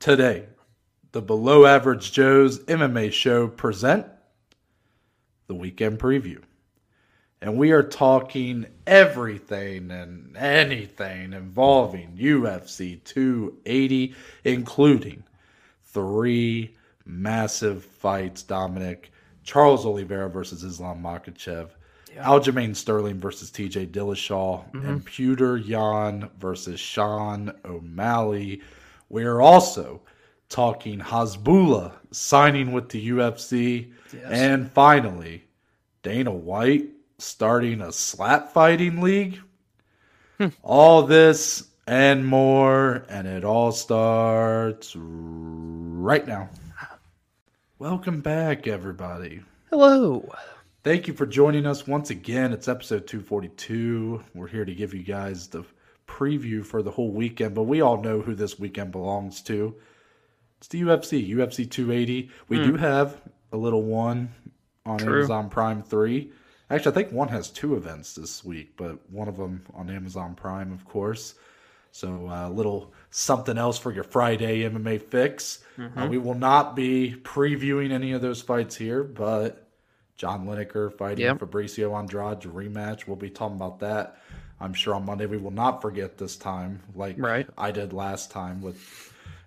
Today, the Below Average Joe's MMA show present the weekend preview. And we are talking everything and anything involving UFC 280, including three massive fights, Dominic. Charles Oliveira versus Islam Makhachev, yeah. Aljamain Sterling versus TJ Dillashaw, mm-hmm. and Petr Yan versus Sean O'Malley. We are also talking Hasbulla signing with the UFC, yes. and finally, Dana White starting a slap fighting league. Hmm. all this and more, and it all starts right now. Welcome back, everybody. Hello. Thank you for joining us once again. It's episode 242. We're here to give you guys the preview for the whole weekend, but we all know who this weekend belongs to. It's the UFC, UFC 280. We mm. do have a little one on True. Amazon Prime 3. Actually, I think one has two events this week, but one of them on Amazon Prime, of course. So a uh, little something else for your Friday MMA fix. Mm-hmm. Uh, we will not be previewing any of those fights here, but John Lineker fighting yep. Fabricio Andrade rematch. We'll be talking about that. I'm sure on Monday we will not forget this time, like right. I did last time with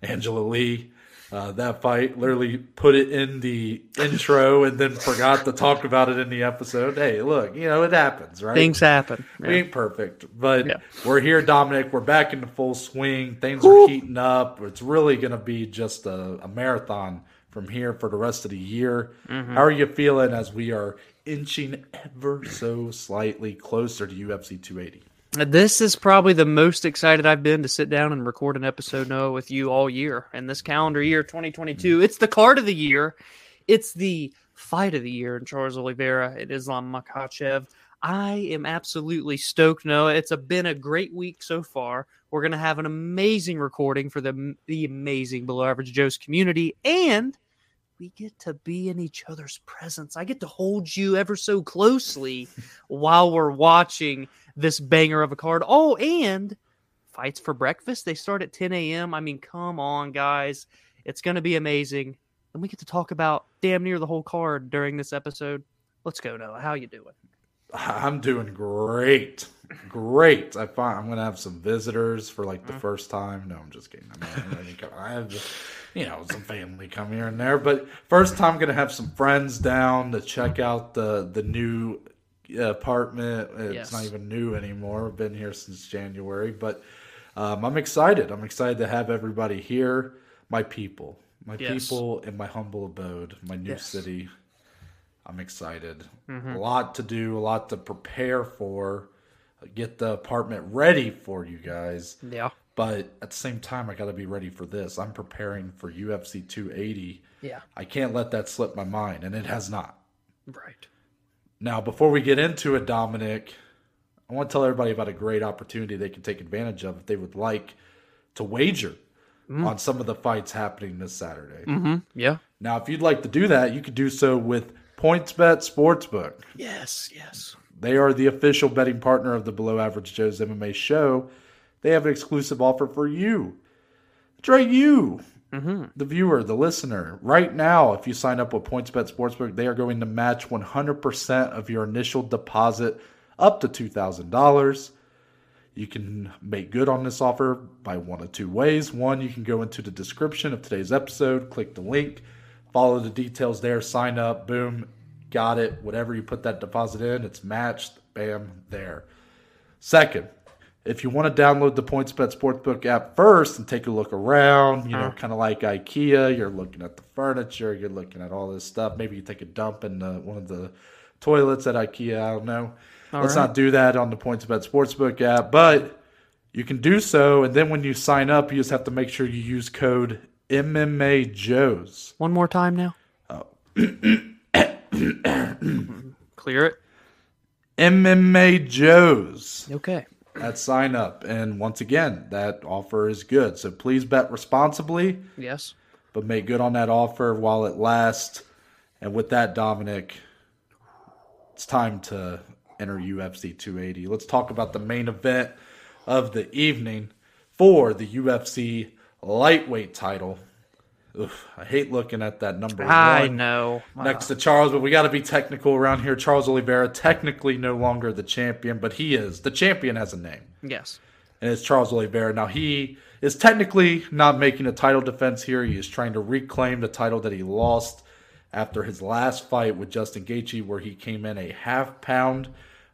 Angela Lee. Uh, that fight literally put it in the intro and then forgot to talk about it in the episode. Hey, look, you know it happens, right? Things happen. We ain't perfect, but yeah. we're here, Dominic. We're back into full swing. Things Woo. are heating up. It's really going to be just a, a, marathon from here for the rest of the year. Mm-hmm. How are you feeling as we are inching ever so slightly closer to UFC 280? This is probably the most excited I've been to sit down and record an episode Noah with you all year. And this calendar year 2022, mm-hmm. it's the card of the year. It's the fight of the year in Charles Oliveira and Islam Makhachev. I am absolutely stoked, Noah. It's a, been a great week so far. We're going to have an amazing recording for the, the amazing Below Average Joe's community, and we get to be in each other's presence. I get to hold you ever so closely while we're watching this banger of a card. Oh, and fights for breakfast. They start at 10 a.m. I mean, come on, guys. It's going to be amazing. And we get to talk about damn near the whole card during this episode. Let's go, Noah. How you doing? I'm doing great. Great. I find I'm gonna have some visitors for like the mm-hmm. first time. No, I'm just kidding. I, mean, I have, you know, some family come here and there, but first time I'm gonna have some friends down to check out the the new apartment. It's yes. not even new anymore. I've been here since January, but um, I'm excited. I'm excited to have everybody here. My people, my yes. people in my humble abode, my new yes. city. I'm excited. Mm-hmm. A lot to do, a lot to prepare for. Get the apartment ready for you guys. Yeah. But at the same time, I got to be ready for this. I'm preparing for UFC 280. Yeah. I can't let that slip my mind, and it has not. Right. Now, before we get into it, Dominic, I want to tell everybody about a great opportunity they can take advantage of if they would like to wager mm. on some of the fights happening this Saturday. Mm-hmm. Yeah. Now, if you'd like to do that, you could do so with PointsBet Sportsbook. Yes, yes. They are the official betting partner of the Below Average Joe's MMA show. They have an exclusive offer for you. That's right, you. Mm-hmm. The viewer, the listener, right now, if you sign up with PointsBet Sportsbook, they are going to match 100% of your initial deposit up to $2,000. You can make good on this offer by one of two ways. One, you can go into the description of today's episode, click the link, follow the details there, sign up, boom, got it. Whatever you put that deposit in, it's matched, bam, there. Second, if you want to download the PointsBet Sportsbook app first and take a look around, you know, uh-huh. kind of like IKEA, you're looking at the furniture, you're looking at all this stuff. Maybe you take a dump in the, one of the toilets at IKEA. I don't know. All Let's right. not do that on the PointsBet Sportsbook app, but you can do so. And then when you sign up, you just have to make sure you use code MMA Joes. One more time now. Oh. Clear it. MMA Joes. Okay at sign up. And once again, that offer is good. So please bet responsibly. Yes. But make good on that offer while it lasts. And with that, Dominic, it's time to enter UFC 280. Let's talk about the main event of the evening for the UFC lightweight title. Oof, I hate looking at that number I know. next to Charles, but we got to be technical around here. Charles Oliveira, technically no longer the champion, but he is. The champion has a name, Yes. and it's Charles Oliveira. Now, he is technically not making a title defense here. He is trying to reclaim the title that he lost after his last fight with Justin Gaethje, where he came in a half pound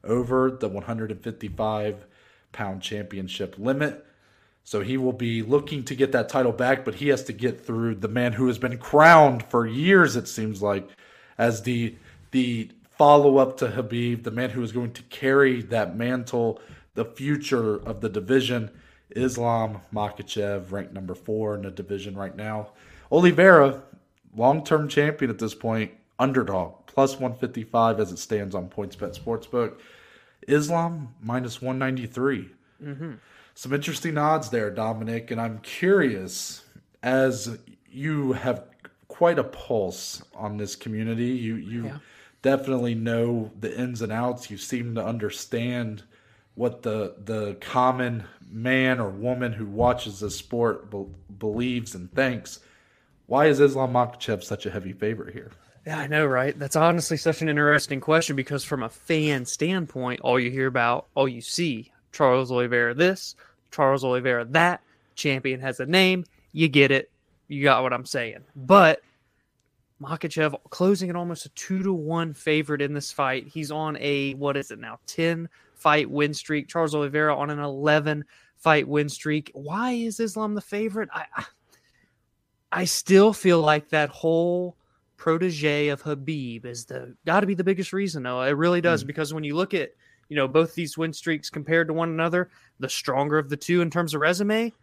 over the 155 pound championship limit. So he will be looking to get that title back, but he has to get through the man who has been crowned for years, it seems like, as the the follow up to Khabib, the man who is going to carry that mantle, the future of the division. Islam Makhachev, ranked number four in the division right now. Oliveira, long term champion at this point, underdog, plus 155 as it stands on PointsBet Sportsbook. Islam minus 193 mm-hmm. Some interesting odds there, Dominic, and I'm curious as you have quite a pulse on this community. You you Yeah. definitely know the ins and outs. You seem to understand what the the common man or woman who watches this sport be- believes and thinks. Why is Islam Makhachev such a heavy favorite here? Yeah, I know, right? That's honestly such an interesting question because from a fan standpoint, all you hear about, all you see, Charles Oliveira this, Charles Oliveira that, champion has a name, you get it. You got what I'm saying. But Makhachev closing at almost a two to one favorite in this fight. He's on a what is it now? 10 fight win streak. Charles Oliveira on an 11 fight win streak. Why is Islam the favorite? I I, I still feel like that whole protege of Khabib is the got to be the biggest reason. though. it really does mm. because when you look at you know both these win streaks compared to one another, the stronger of the two in terms of resume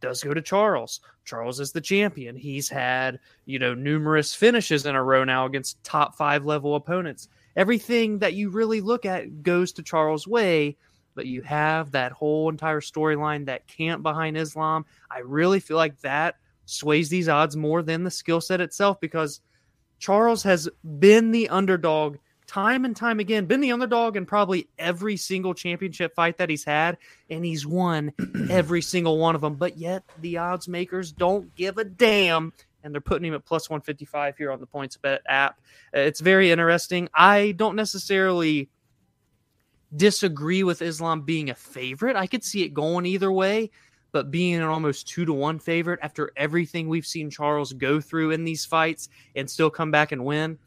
does go to Charles. Charles is the champion. He's had you know numerous finishes in a row now against top five level opponents. Everything that you really look at goes to Charles' way. But you have that whole entire storyline, that camp behind Islam. I really feel like that sways these odds more than the skill set itself because Charles has been the underdog time and time again, been the underdog in probably every single championship fight that he's had, and he's won every single one of them. But yet the odds makers don't give a damn, and they're putting him at plus 155 here on the Points Bet app. It's very interesting. I don't necessarily disagree with Islam being a favorite. I could see it going either way, but being an almost two to one favorite after everything we've seen Charles go through in these fights and still come back and win,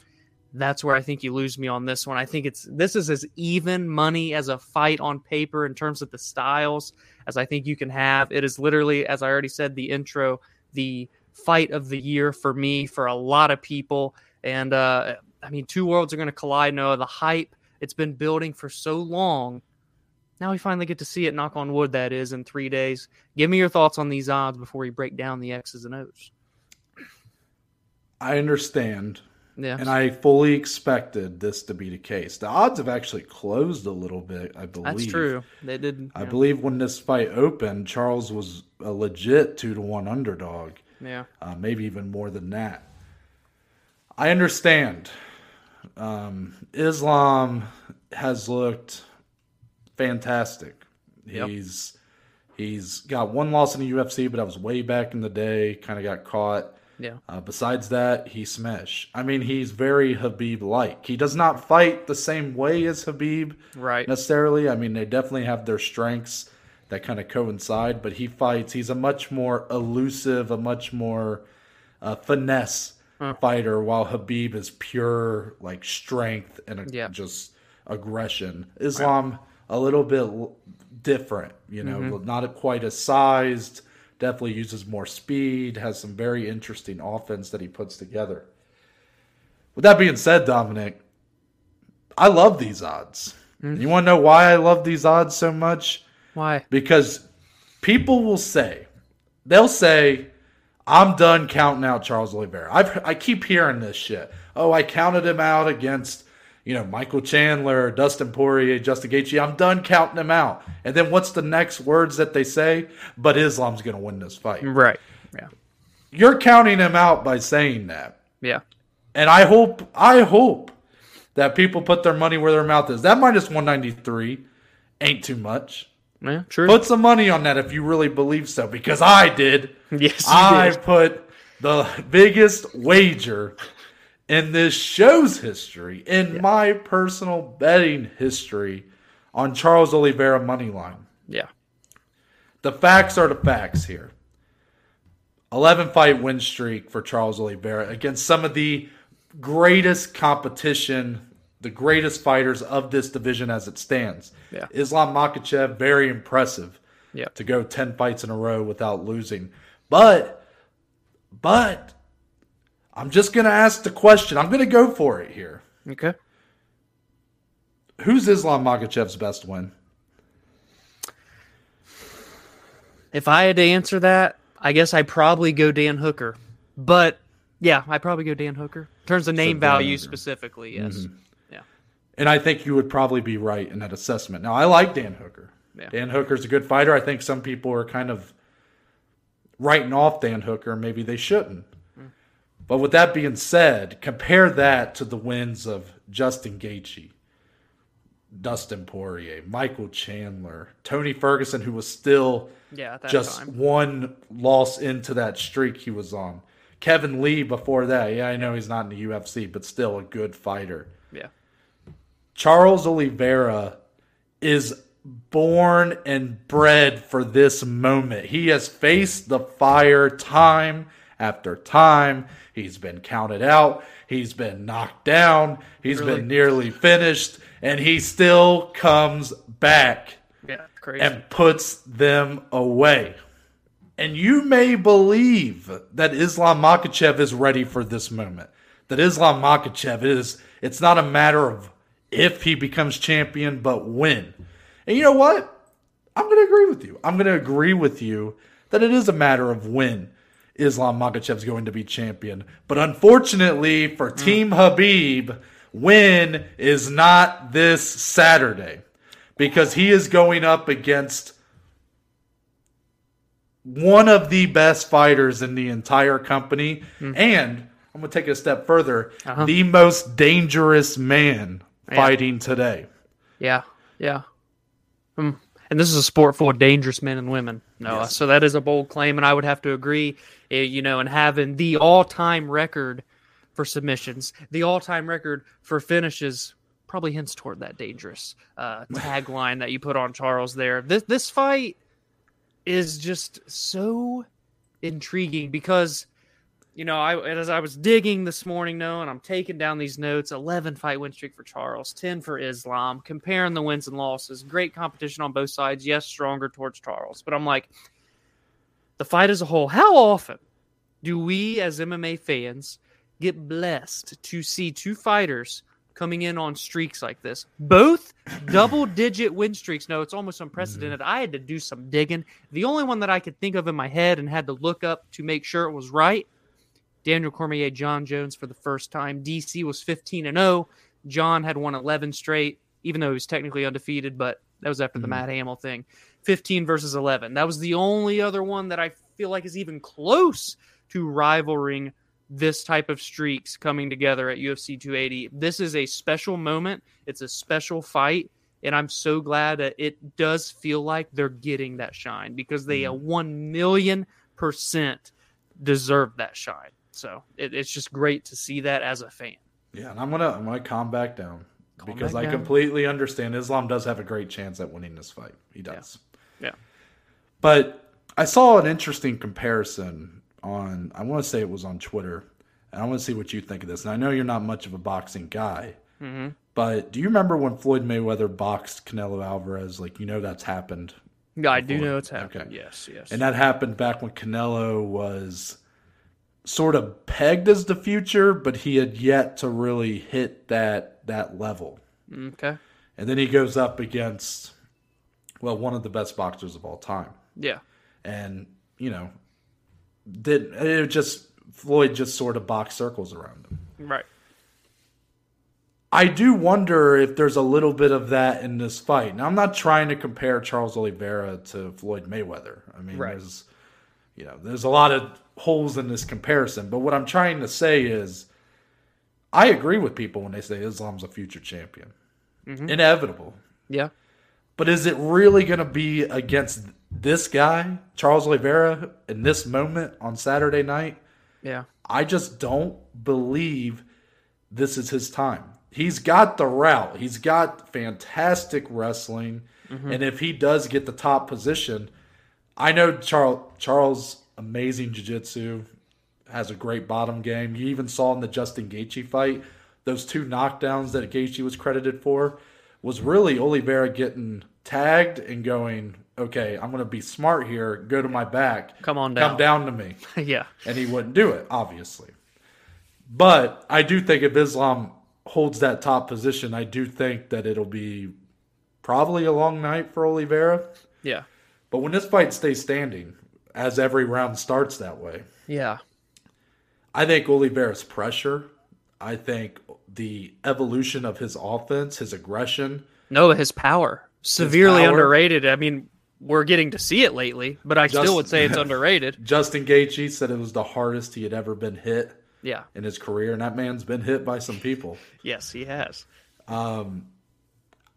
that's where I think you lose me on this one. I think it's this is as even money as a fight on paper in terms of the styles as I think you can have. It is literally, as I already said, the intro, the fight of the year for me, for a lot of people. And uh, I mean, two worlds are going to collide. Noah, the hype it's been building for so long. Now we finally get to see it. Knock on wood, that is in three days. Give me your thoughts on these odds before we break down the X's and O's. I understand Yeah, And I fully expected this to be the case. The odds have actually closed a little bit, I believe. that's true. They did. I yeah. believe when this fight opened, Charles was a legit two to one underdog, Yeah, uh, maybe even more than that. I understand. Um, Islam has looked fantastic. Yep. He's he's got one loss in the UFC, but that was way back in the day. Kind of got caught. Yeah, Uh, besides that, he smash. I mean, he's very Khabib like. He does not fight the same way as Khabib right. necessarily. I mean, they definitely have their strengths that kind of coincide, but he fights. He's a much more elusive, a much more uh, finesse fighter, while Khabib is pure like strength and a, Yeah. just aggression. Islam a little bit different, you know, Mm-hmm. not quite as sized. Definitely uses more speed. Has some very interesting offense that he puts together. With that being said, Dominic, I love these odds. Mm-hmm. You want to know why I love these odds so much? Why? Because people will say, they'll say, I'm done counting out Charles Oliveira. I've, I keep hearing this shit. Oh, I counted him out against, you know, Michael Chandler, Dustin Poirier, Justin Gaethje. I'm done counting them out. And then what's the next words that they say? But Islam's going to win this fight. Right. Yeah. You're counting him out by saying that. Yeah. And I hope, I hope that people put their money where their mouth is. That minus 193 ain't too much. Yeah, true. Put some money on that if you really believe so, because I did. yes, you I did. put the biggest wager in this show's history, in my personal betting history, on Charles Oliveira money line. Yeah. The facts are the facts here. 11 fight win streak for Charles Oliveira against some of the greatest competition, the greatest fighters of this division as it stands. Yeah. Islam Makhachev, very impressive Yeah. to go 10 fights in a row without losing. But, but, I'm just going to ask the question. I'm going to go for it here. Okay. Who's Islam Makhachev's best win? If I had to answer that, I guess I probably go Dan Hooker. But yeah, I probably go Dan Hooker. In terms of name Dan value Hooker. specifically, yes. Mm-hmm. Yeah. And I think you would probably be right in that assessment. Now, I like Dan Hooker. Yeah. Dan Hooker's a good fighter. I think some people are kind of writing off Dan Hooker. Maybe they shouldn't. But with that being said, compare that to the wins of Justin Gaethje, Dustin Poirier, Michael Chandler, Tony Ferguson, who was still Yeah, just time. one loss into that streak he was on. Kevin Lee before that. Yeah, I know he's not in the UFC, but still a good fighter. Yeah. Charles Oliveira is born and bred for this moment. He has faced the fire time after time. He's been counted out. He's been knocked down. He's Really? been nearly finished. And he still comes back Yeah. And puts them away. And you may believe that Islam Makhachev is ready for this moment. That Islam Makhachev is, it's not a matter of if he becomes champion, but when. And you know what? I'm going to agree with you. I'm going to agree with you that it is a matter of when Islam Makhachev is going to be champion. But unfortunately for Team Khabib, win is not this Saturday because he is going up against one of the best fighters in the entire company. And I'm going to take it a step further Uh-huh. the most dangerous man fighting today. Yeah, yeah. Hmm. And this is a sport full of dangerous men and women. No, Yes. so that is a bold claim, and I would have to agree. eh, You know, and having the all-time record for submissions, the all-time record for finishes, probably hints toward that dangerous uh, tagline that you put on Charles there. This this fight is just so intriguing because you know, I as I was digging this morning, no, and I'm taking down these notes. Eleven fight win streak for Charles, ten for Islam. Comparing the wins and losses, great competition on both sides. Yes, stronger towards Charles, but I'm like, the fight as a whole. How often do we, as MMA fans, get blessed to see two fighters coming in on streaks like this? Both double-digit win streaks. No, it's almost unprecedented. Mm-hmm. I had to do some digging. The only one that I could think of in my head and had to look up to make sure it was right Daniel Cormier, Jon Jones for the first time. DC was 15 and 0. John had won 11 straight, even though he was technically undefeated, but that was after the Mhm. Matt Hamill thing. 15 versus 11. That was the only other one that I feel like is even close to rivaling this type of streaks coming together at UFC 280. This is a special moment. It's a special fight. And I'm so glad that it does feel like they're getting that shine because they a 1 million percent deserve that shine. So it, it's just great to see that as a fan. Yeah, and I'm gonna I'm gonna calm back down Calm because back I down. completely understand Islam does have a great chance at winning this fight. He does. Yeah. But I saw an interesting comparison on I want to say it was on Twitter, and I want to see what you think of this. And I know you're not much of a boxing guy, hmm but do you remember when Floyd Mayweather boxed Canelo Alvarez? Like you know that's happened, Yeah, I do know it's happened. Okay. Yes, yes. and that happened back when Canelo was sort of pegged as the future, but he had yet to really hit that that level. okay. And then he goes up against, well, one of the best boxers of all time. Yeah. And, you know, did it just, Floyd just sort of boxed circles around him. Right. I do wonder if there's a little bit of that in this fight. Now, I'm not trying to compare Charles Oliveira to Floyd Mayweather. I mean, Right. there's, you know, there's a lot of holes in this comparison. But what I'm trying to say is, I agree with people when they say Islam's a future champion. Mhm. Inevitable. Yeah. But is it really going to be against this guy, Charles Oliveira, in this moment on Saturday night? Yeah. I just don't believe this is his time. He's got the route. He's got fantastic wrestling. Mm-hmm. And if he does get the top position, I know Charles Charles amazing jiu-jitsu, has a great bottom game. You even saw in the Justin Gaethje fight, those two knockdowns that Gaethje was credited for was really Oliveira getting tagged and going, okay, I'm going to be smart here, go to my back. Come on down. Come down to me. yeah. And he wouldn't do it, obviously. But I do think if Islam holds that top position, I do think that it'll be probably a long night for Oliveira. Yeah. But when this fight stays standing, as every round starts that way. Yeah. I think Oliveira's pressure, I think the evolution of his offense, his aggression. No, his power. Severely his power. underrated. I mean, we're getting to see it lately, but I Just, still would say it's underrated. Justin Gaethje said it was the hardest he had ever been hit. Yeah. In his career, and that man's been hit by some people. yes, he has. Um,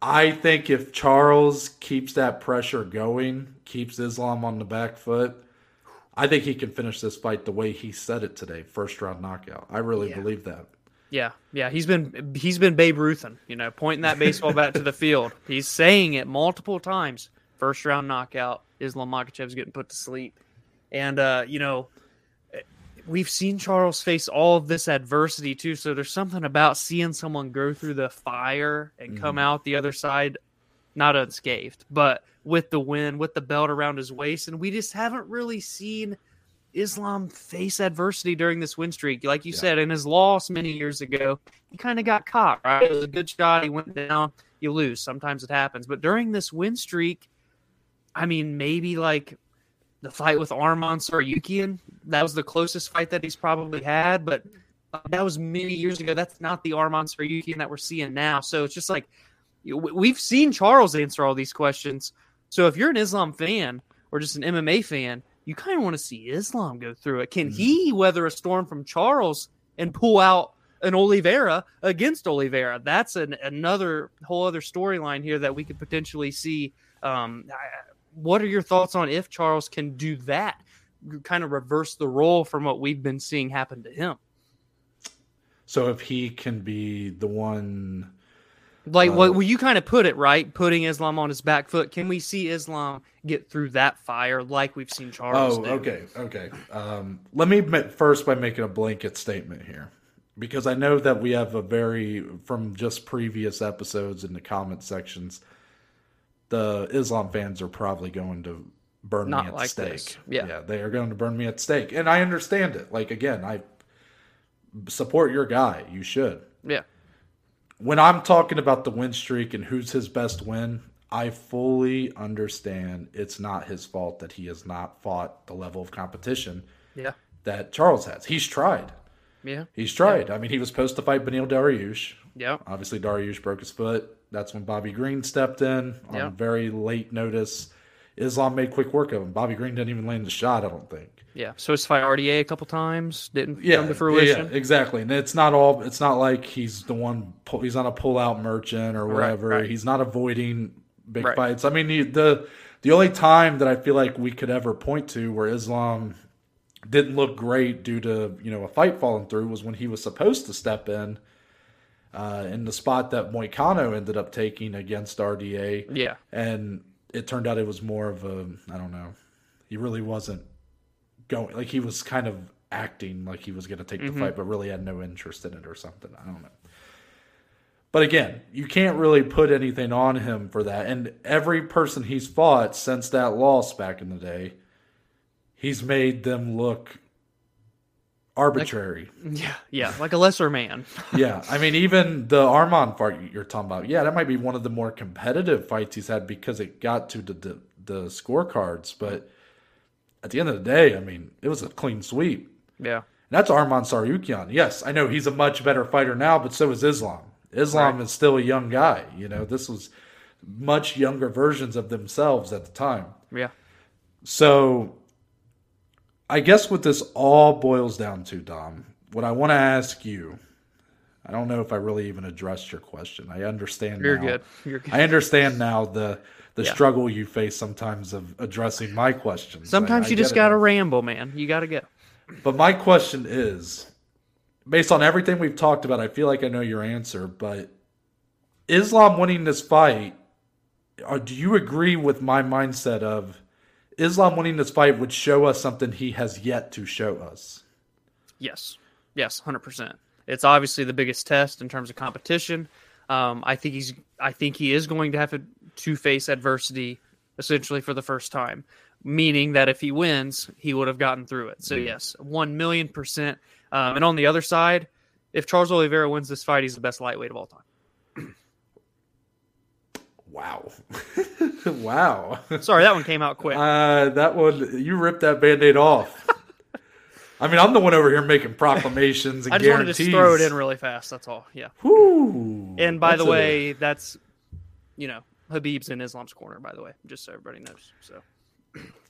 I think if Charles keeps that pressure going, keeps Islam on the back foot, I think he can finish this fight the way he said it today, first round knockout. I really yeah. believe that. Yeah, yeah, he's been he's been Babe Ruthin, you know, pointing that baseball bat to the field. He's saying it multiple times. First round knockout, Islam Makhachev's getting put to sleep, and uh, you know, we've seen Charles face all of this adversity too. So there's something about seeing someone go through the fire and mm-hmm. come out the other side, not unscathed, but with the win, with the belt around his waist, and we just haven't really seen Islam face adversity during this win streak. Like you yeah. said, in his loss many years ago, he kind of got caught, right? It was a good shot. He went down. You lose. Sometimes it happens. But during this win streak, I mean, maybe like the fight with Arman Tsarukyan, that was the closest fight that he's probably had. But uh, that was many years ago. That's not the Arman Tsarukyan that we're seeing now. So it's just like we've seen Charles answer all these questions. So if you're an Islam fan or just an MMA fan, you kind of want to see Islam go through it. Can mm-hmm. he weather a storm from Charles and pull out an Oliveira against Oliveira? That's an, another whole other storyline here that we could potentially see. Um, what are your thoughts on if Charles can do that? Kind of reverse the role from what we've been seeing happen to him. So if he can be the one like uh, what well, you kind of put it right, putting Islam on his back foot. Can we see Islam get through that fire like we've seen Charles? Oh, do? okay, okay. Um, let me first by making a blanket statement here, because I know that we have a very from just previous episodes in the comment sections. The Islam fans are probably going to burn Not me at like stake. This. Yeah, yeah, they are going to burn me at stake, and I understand it. Like again, I support your guy. You should. Yeah when I'm talking about the win streak and who's his best win, I fully understand it's not his fault that he has not fought the level of competition yeah. that Charles has. He's tried. Yeah. He's tried. Yeah. I mean, he was supposed to fight Beneil Dariush. Yeah. Obviously, Dariush broke his foot. That's when Bobby Green stepped in on yeah. very late notice. Islam made quick work of him. Bobby Green didn't even land the shot, I don't think. Yeah, so it's RDA a couple times didn't yeah, come to fruition. Yeah, exactly. And it's not all. It's not like he's the one. He's not a pull-out merchant or whatever. Right, right. He's not avoiding big right. fights. I mean, the, the the only time that I feel like we could ever point to where Islam didn't look great due to you know a fight falling through was when he was supposed to step in uh, in the spot that Moicano ended up taking against RDA. Yeah, and it turned out it was more of a I don't know. He really wasn't going like he was kind of acting like he was going to take mm-hmm. the fight, but really had no interest in it or something. I don't know. But again, you can't really put anything on him for that. And every person he's fought since that loss back in the day, he's made them look arbitrary. Like, yeah, yeah, like a lesser man. yeah, I mean, even the Arman fight you're talking about, yeah, that might be one of the more competitive fights he's had because it got to the the, the scorecards. But at the end of the day, I mean, it was a clean sweep. Yeah. And that's Arman Tsarukyan. Yes, I know he's a much better fighter now, but so is Islam. Islam right. is still a young guy. You know, this was much younger versions of themselves at the time. Yeah. So I guess what this all boils down to, Dom, what I want to ask you, I don't know if I really even addressed your question. I understand You're now, good. You're good. I understand now the the Yeah. struggle you face sometimes of addressing my questions. Sometimes I- I you just gotta ramble, man. You gotta go. But my question is, based on everything we've talked about, I feel like I know your answer. But Islam winning this fight, or do you agree with my mindset of Islam winning this fight would show us something he has yet to show us? Yes, yes, hundred percent. It's obviously the biggest test in terms of competition. Um, I think he's. I think he is going to have to, to face adversity essentially for the first time, meaning that if he wins, he would have gotten through it. So yes, one million percent. Um, and on the other side, if Charles Oliveira wins this fight, he's the best lightweight of all time. Wow, wow. Sorry, that one came out quick. Uh, that one you ripped that band-aid off. I mean, I'm the one over here making proclamations and I just wanted guarantees. to just throw it in really fast. That's all. Yeah. Whew. And by That's the a- way, that's you know Khabib's in Islam's corner. By the way, just so everybody knows. So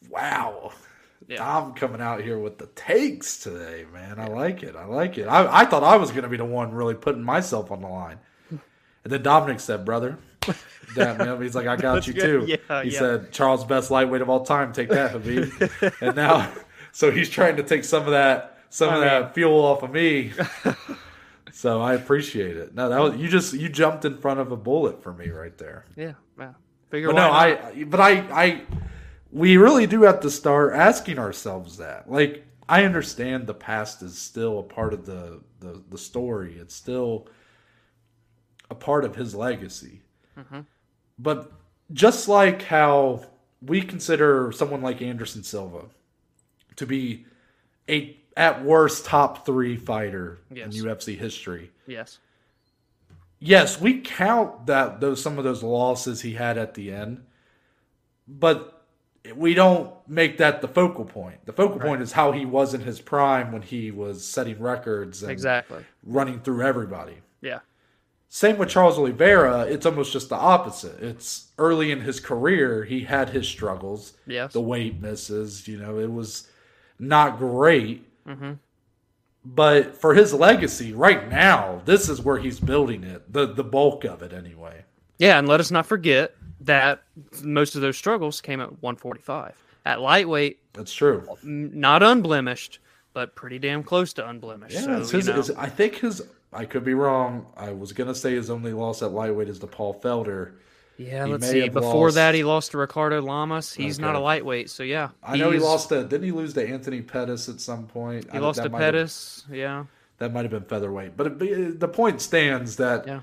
wow. Yeah. I'm coming out here with the takes today, man. I like it. I like it. I, I thought I was going to be the one really putting myself on the line. And then Dominic said, brother, damn, man. he's like, I got That's you good. too. Yeah, he yeah. said, Charles, best lightweight of all time. Take that, Khabib. and now, so he's trying to take some of that, some I of mean- that fuel off of me. so I appreciate it. No, that was, you just, you jumped in front of a bullet for me right there. yeah, yeah. Figure But no, not. I. But I. I. We really do have to start asking ourselves that. Like, I understand the past is still a part of the the, the story. It's still a part of his legacy. Mm-hmm. But just like how we consider someone like Anderson Silva to be a at worst top three fighter Yes. in UFC history yes. yes, we count that those some of those losses he had at the end, but we don't make that the focal point. The focal point is how he was in his prime when he was setting records and Exactly. running through everybody. Yeah. Same with Charles Oliveira, it's almost just the opposite. It's early in his career, he had his struggles, Yes. the weight misses, you know, it was not great. Mm-hmm. But for his legacy, right now, this is where he's building it. The the bulk of it, anyway. Yeah, and let us not forget that most of those struggles came at 145. At lightweight, That's true. not unblemished, but pretty damn close to unblemished. Yeah, so, his, you know, it's- I think his. I could be wrong. I was gonna say his only loss at lightweight is to Paul Felder. yeah, he let's see. Before lost- that, he lost to Ricardo Lamas. He's not a lightweight, so yeah. I know he lost to. Didn't he lose to Anthony Pettis at some point? He I- lost to might have- Pettis. Yeah. That might have been featherweight, but it, uh, the point stands that Yeah.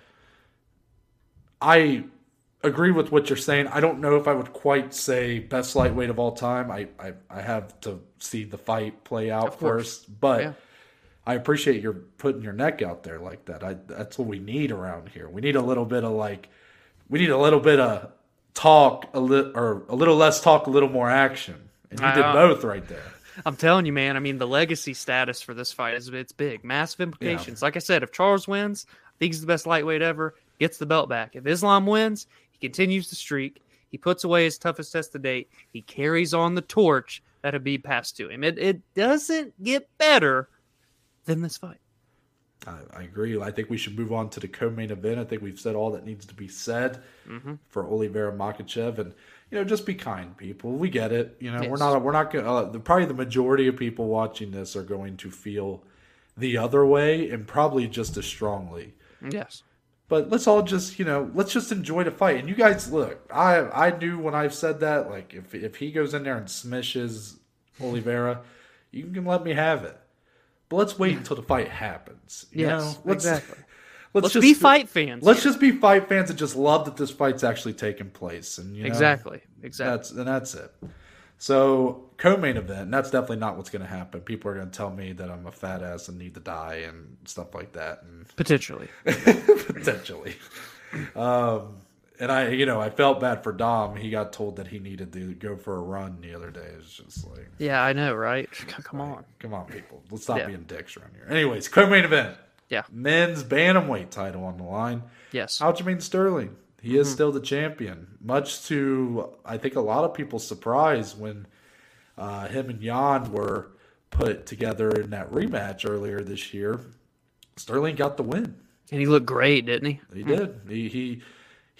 I agree with what you're saying. I don't know if I would quite say best lightweight of all time. I I, I have to see the fight play out first, but. Yeah. I appreciate your putting your neck out there like that. I that's what we need around here. We need a little bit of like we need a little bit of talk a little or a little less talk, a little more action. And you I did know. both right there. I'm telling you, man. I mean, the legacy status for this fight is it's big, massive implications. Like I said, if Charles wins, I think he's the best lightweight ever. Gets the belt back. If Islam wins, he continues the streak. He puts away his toughest test to date. He carries on the torch that Khabib passed to him. It it doesn't get better than this fight. I, I agree. I think we should move on to the co-main event. I think we've said all that needs to be said Mm-hmm. for Oliveira Makhachev, and you know, just be kind, people. We get it. You know, we're Yes. not we're not going. Uh, the, probably the majority of people watching this are going to feel the other way, and probably just as strongly. Yes. But let's all just, you know, let's just enjoy the fight. And you guys, look, I I knew when I've said that, like if if he goes in there and smishes Oliveira, you can let me have it. But let's wait until the fight happens. You Yes, know? let's, exactly. Let's, Let's just be fight fans. Let's here. just be fight fans and just love that this fight's actually taking place. And you know, exactly, exactly. that's and that's it. So co-main event, and that's definitely not what's going to happen. People are going to tell me that I'm a fat ass and need to die and stuff like that. And Potentially. potentially. Um, and I, you know, I felt bad for Dom. He got told that he needed to go for a run the other day. It's just like, Yeah, I know, right? Come on. come on, people, let's stop Yeah. being dicks around here. Anyways, co-main event, Yeah. men's bantamweight title on the line. Yes. Aljamain Sterling, he is still the champion, much to I think a lot of people's surprise when uh, him and Yan were put together in that rematch earlier this year. Sterling got the win. And he looked great, didn't he? He did. He he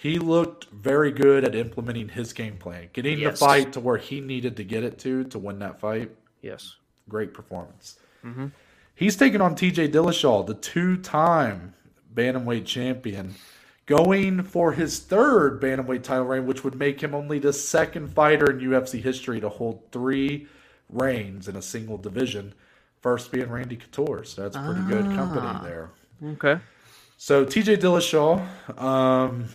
he looked very good at implementing his game plan, getting Yes. the fight to where he needed to get it to to win that fight. Yes. Great performance. Mm-hmm. He's taking on TJ Dillashaw, the two-time bantamweight champion, going for his third bantamweight title reign, which would make him only the second fighter in UFC history to hold three reigns in a single division. First being Randy Couture, so that's pretty good company Ah. there. Okay. So TJ Dillashaw, um,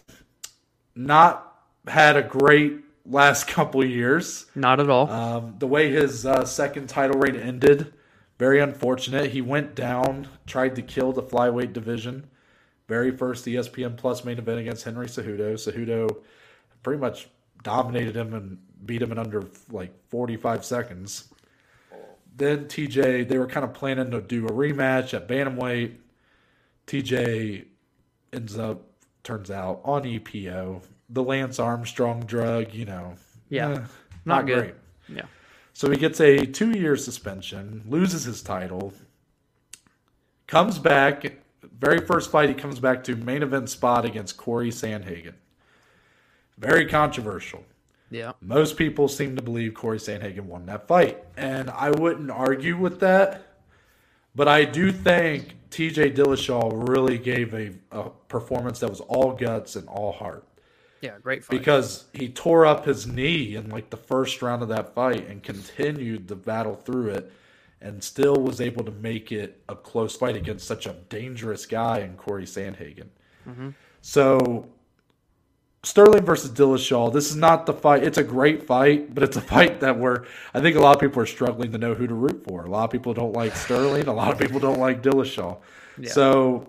not had a great last couple years. Not at all. Um, the way his uh, second title reign ended, very unfortunate. He went down, tried to kill the flyweight division. Very first ESPN Plus main event against Henry Cejudo. Cejudo pretty much dominated him and beat him in under like 45 seconds. Then TJ, they were kind of planning to do a rematch at bantamweight. TJ ends up, turns out, on EPO. The Lance Armstrong drug, you know. Yeah. eh, Not good. yeah. so he gets a two year suspension, loses his title, comes back. Very first fight, he comes back to main event spot against Corey Sandhagen. Very controversial. Yeah. Most people seem to believe Corey Sandhagen won that fight. And I wouldn't argue with that. But I do think TJ Dillashaw really gave a, a performance that was all guts and all heart Yeah. Great fight. because he tore up his knee in like the first round of that fight and continued the battle through it and still was able to make it a close fight against such a dangerous guy in Corey Sandhagen. Mm-hmm. So Sterling versus Dillashaw, this is not the fight. It's a great fight, but it's a fight that we're I think a lot of people are struggling to know who to root for. A lot of people don't like Sterling, a lot of people don't like Dillashaw. So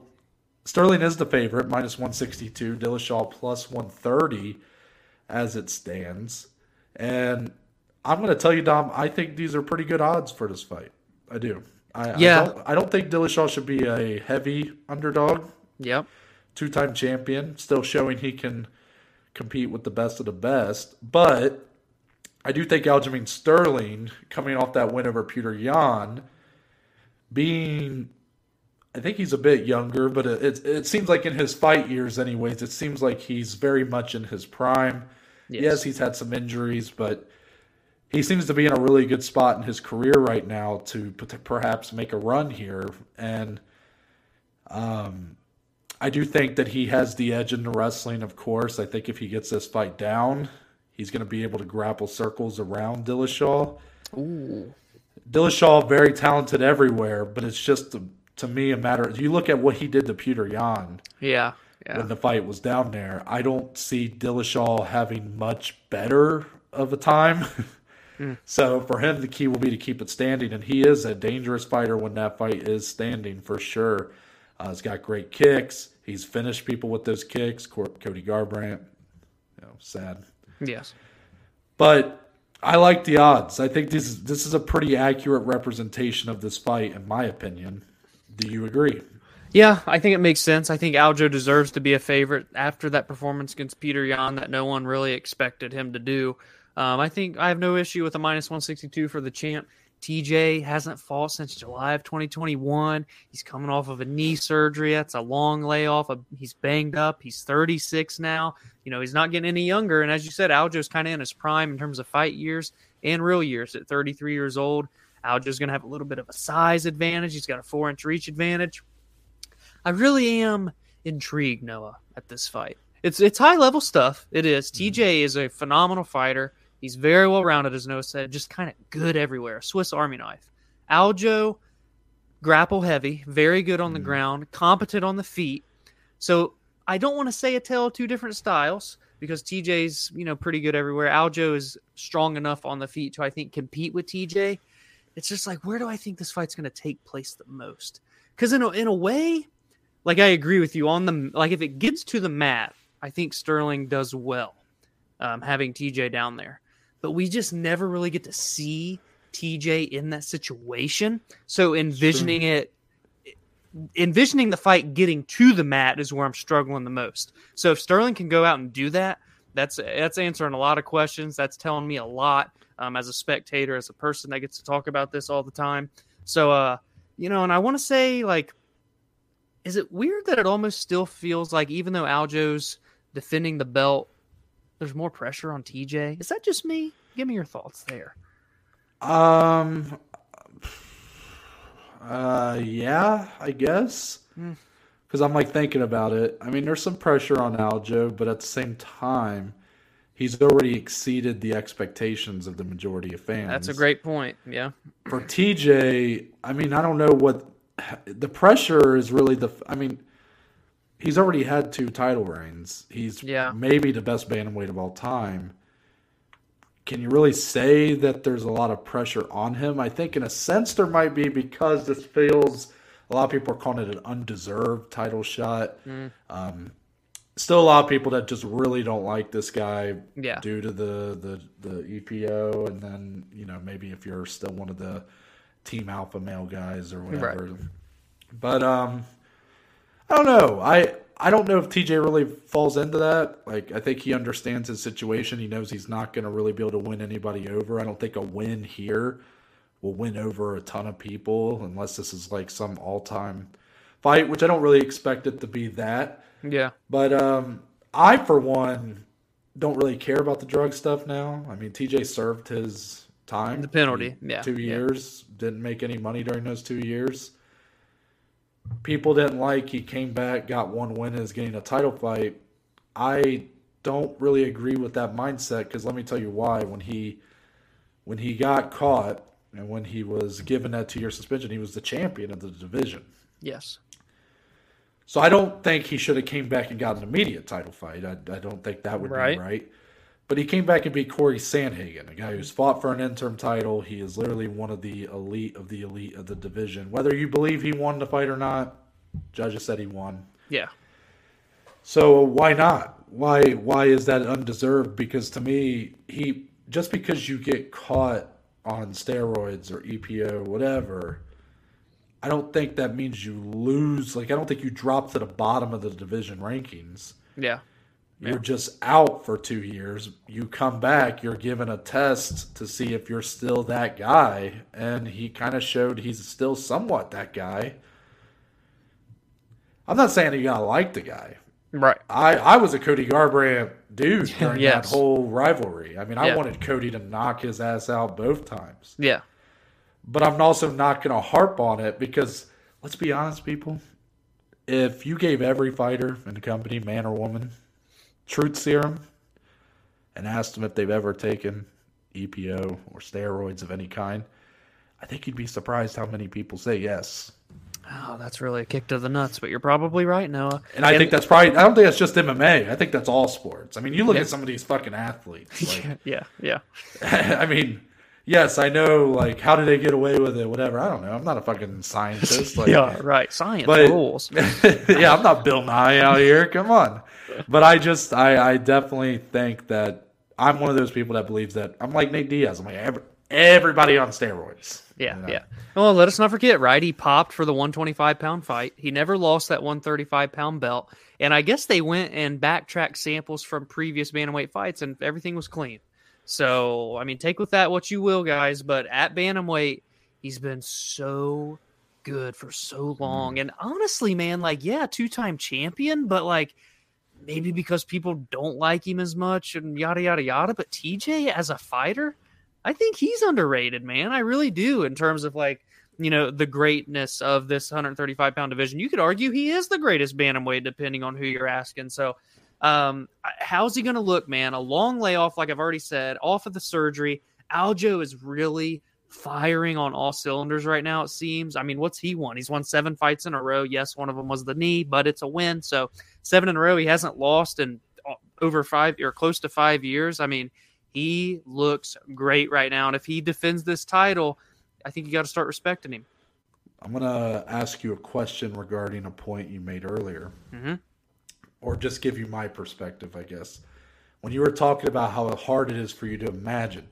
Sterling is the favorite, minus 162. Dillashaw plus 130 as it stands. And I'm going to tell you, Dom, I think these are pretty good odds for this fight. I do. I, Yeah. I don't, I don't think Dillashaw should be a heavy underdog. Yep. Two time champion, still showing he can compete with the best of the best. But I do think Aljamain Sterling, coming off that win over Peter Yan, being I think he's a bit younger, but it, it, it seems like in his fight years, anyways, it seems like he's very much in his prime. Yes. Yes. he's had some injuries, but he seems to be in a really good spot in his career right now to p- perhaps make a run here. And um, I do think that he has the edge in the wrestling, of course. I think if he gets this fight down, he's going to be able to grapple circles around Dillashaw. Ooh. Dillashaw very talented everywhere, but it's just to me a matter. You look at what he did to Peter Yan Yeah. Yeah. when the fight was down there. I don't see Dillashaw having much better of a time. Hmm. So for him, the key will be to keep it standing, and he is a dangerous fighter when that fight is standing for sure. Uh, he's got great kicks. He's finished people with those kicks. Cody Garbrandt, you know, sad. Yes. But I like the odds. I think this is, this is a pretty accurate representation of this fight, in my opinion. Do you agree? Yeah, I think it makes sense. I think Aljo deserves to be a favorite after that performance against Peter Yan that no one really expected him to do. Um, I think I have no issue with a minus 162 for the champ. TJ hasn't fought since July of 2021. He's coming off of a knee surgery. That's a long layoff. Uh, he's banged up. He's 36 now. You know, he's not getting any younger. And as you said, Aljo's kind of in his prime in terms of fight years and real years at 33 years old. Aljo's going to have a little bit of a size advantage. He's got a four inch reach advantage. I really am intrigued, Noah, at this fight. It's it's high level stuff. It is. Mm-hmm. TJ is a phenomenal fighter. He's very well rounded, as Noah said, just kind of good everywhere. Swiss Army knife. Aljo, grapple heavy, very good on the ground, competent on the feet. So I don't want to say a tale of two different styles because TJ's you know pretty good everywhere. Aljo is strong enough on the feet to I think compete with TJ. It's just like where do I think this fight's going to take place the most? Because in a, in a way, like I agree with you on the like if it gets to the mat, I think Sterling does well um, having TJ down there, but we just never really get to see TJ in that situation. So envisioning it, envisioning the fight getting to the mat is where I'm struggling the most. So if Sterling can go out and do that, that's that's answering a lot of questions. That's telling me a lot um, as a spectator, as a person that gets to talk about this all the time. So, uh, you know, and I want to say like is it weird that it almost still feels like even though Aljo's defending the belt, there's more pressure on TJ. Is that just me? Give me your thoughts there. Um. Uh. Yeah. I guess. Because I'm like thinking about it. I mean, there's some pressure on Aljo, but at the same time, he's already exceeded the expectations of the majority of fans. That's a great point. Yeah. for TJ, I mean, I don't know what the pressure is really the. I mean, he's already had two title reigns. He's Yeah. maybe the best bantamweight of all time. Can you really say that there's a lot of pressure on him? I think, in a sense, there might be because this feels. A lot of people are calling it an undeserved title shot. Mm. Um, still, a lot of people that just really don't like this guy Yeah. due to the, the the EPO, and then you know maybe if you're still one of the team alpha male guys or whatever. But um, I don't know. I I don't know if TJ really falls into that. Like I think he understands his situation. He knows he's not going to really be able to win anybody over. I don't think a win here will win over a ton of people unless this is like some all time fight, which I don't really expect it to be that. Yeah. But um, I, for one, don't really care about the drug stuff now. I mean, TJ served his time. The penalty, yeah, Two yeah. years. Didn't make any money during those two years. People didn't like he came back, got one win, and is getting a title fight. I don't really agree with that mindset because let me tell you why. When he when he got caught and when he was given that two year suspension, he was the champion of the division. Yes. So I don't think he should have came back and got an immediate title fight. I, I don't think that would Right. be right. But he came back and beat Corey Sandhagen, a guy who's fought for an interim title. He is literally one of the elite of the elite of the division. Whether you believe he won the fight or not, judges said he won. Yeah. So why not? Why why is that undeserved? Because to me, he just because you get caught on steroids or EPO, or whatever, I don't think that means you lose. Like I don't think you drop to the bottom of the division rankings. Yeah. You're just out for two years. You come back, you're given a test to see if you're still that guy, and he kind of showed he's still somewhat that guy. I'm not saying you gotta like the guy. Right. I, I was a Cody Garbrandt dude during Yes. that whole rivalry. I mean, I Yeah. wanted Cody to knock his ass out both times. Yeah. But I'm also not going to harp on it because, let's be honest, people. If you gave every fighter in the company, man or woman, truth serum and asked them if they've ever taken EPO or steroids of any kind, I think you'd be surprised how many people say yes. Oh, that's really a kick to the nuts, but you're probably right, Noah. And I think that's probably, I don't think that's just MMA. I think that's all sports. I mean, you look Yeah. at some of these fucking athletes. Like, yeah, yeah. I mean, yes, I know, like, how did they get away with it? Whatever. I don't know. I'm not a fucking scientist. Like, yeah, right. Science But- rules. yeah, I'm not Bill Nye out here. Come on. But I just, I, I definitely think that I'm one of those people that believes that I'm like Nate Diaz. I'm like, every, everybody on steroids. Yeah, You know? yeah. Well, let us not forget, right? He popped for the 125 pound fight. He never lost that 135 pound belt. And I guess they went and backtracked samples from previous bantamweight fights, and everything was clean. So, I mean, take with that what you will, guys. But at bantamweight, he's been so good for so long. Mm. And honestly, man, like, yeah, two time champion, but like, maybe because people don't like him as much and yada, yada, yada. But TJ as a fighter, I think he's underrated, man. I really do in terms of like, you know, the greatness of this 135 pound division. You could argue he is the greatest bantamweight, depending on who you're asking. So, um, how's he going to look, man? A long layoff, like I've already said, off of the surgery. Aljo is really firing on all cylinders right now, it seems. I mean, what's he won? He's won seven fights in a row. Yes, one of them was the knee, but it's a win. So, seven in a row. He hasn't lost in uh, over five or close to five years. I mean, he looks great right now. And if he defends this title, I think you got to start respecting him. I'm going to ask you a question regarding a point you made earlier, Mhm. or just give you my perspective, I guess. When you were talking about how hard it is for you to imagine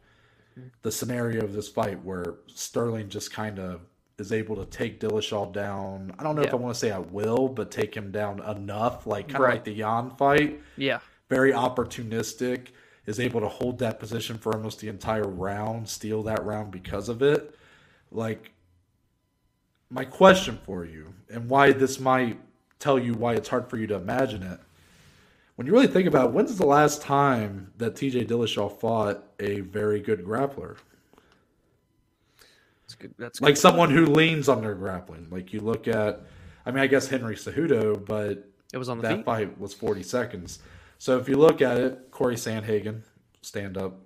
the scenario of this fight where Sterling just kind of is able to take Dillashaw down. I don't know if I want to say I will, but take him down enough, like kind of Right. like the Yan fight. Yeah. very opportunistic, is able to hold that position for almost the entire round, steal that round because of it. Like, my question for you, and why this might tell you why it's hard for you to imagine it. when you really think about it, when's the last time that TJ Dillashaw fought a very good grappler? That's good. That's Like someone who leans on their grappling. Like you look at, I mean, I guess Henry Cejudo, but It was on the that feet. fight was 40 seconds. So if you look at it, Corey Sandhagen, stand up.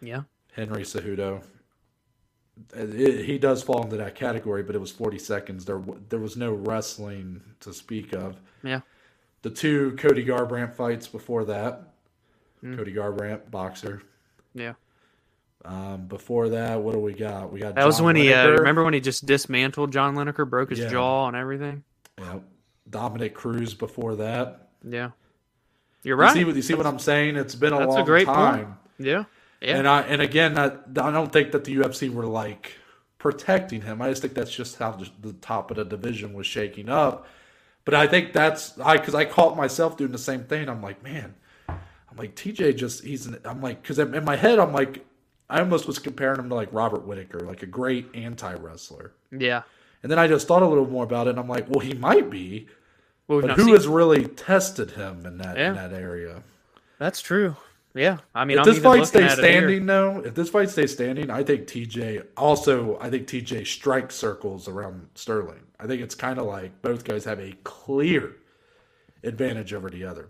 Yeah. Henry Cejudo. It, he does fall into that category, but it was 40 seconds. There, there was no wrestling to speak of. Yeah. The two Cody Garbrandt fights before that, Mm. Cody Garbrandt, boxer. Yeah. Um, before that, what do we got? We got That was John when he uh, remember when he just dismantled John Lineker, broke his Yeah. jaw and everything. Yeah. Dominick Cruz before that. Yeah. You're You right. see what you see what I'm saying? It's been a That's a long great point. time. yeah. Yeah. And I and again, I, I don't think that the UFC were like protecting him. I just think that's just how the, the top of the division was shaking up. But I think that's I because I caught myself doing the same thing. I'm like, man, I'm like TJ just he's an, I'm like because in my head I'm like I almost was comparing him to like Robert Whitaker, like a great anti wrestler. yeah. And then I just thought a little more about it, and I'm like, well, he might be, Well, but who has really tested him in that Yeah. in that area? That's true. Yeah. I mean, if I'm this fight stays at it here. standing, though, if this fight stays standing, I think TJ also I think TJ strikes circles around Sterling. I think it's kind of like both guys have a clear advantage over the other.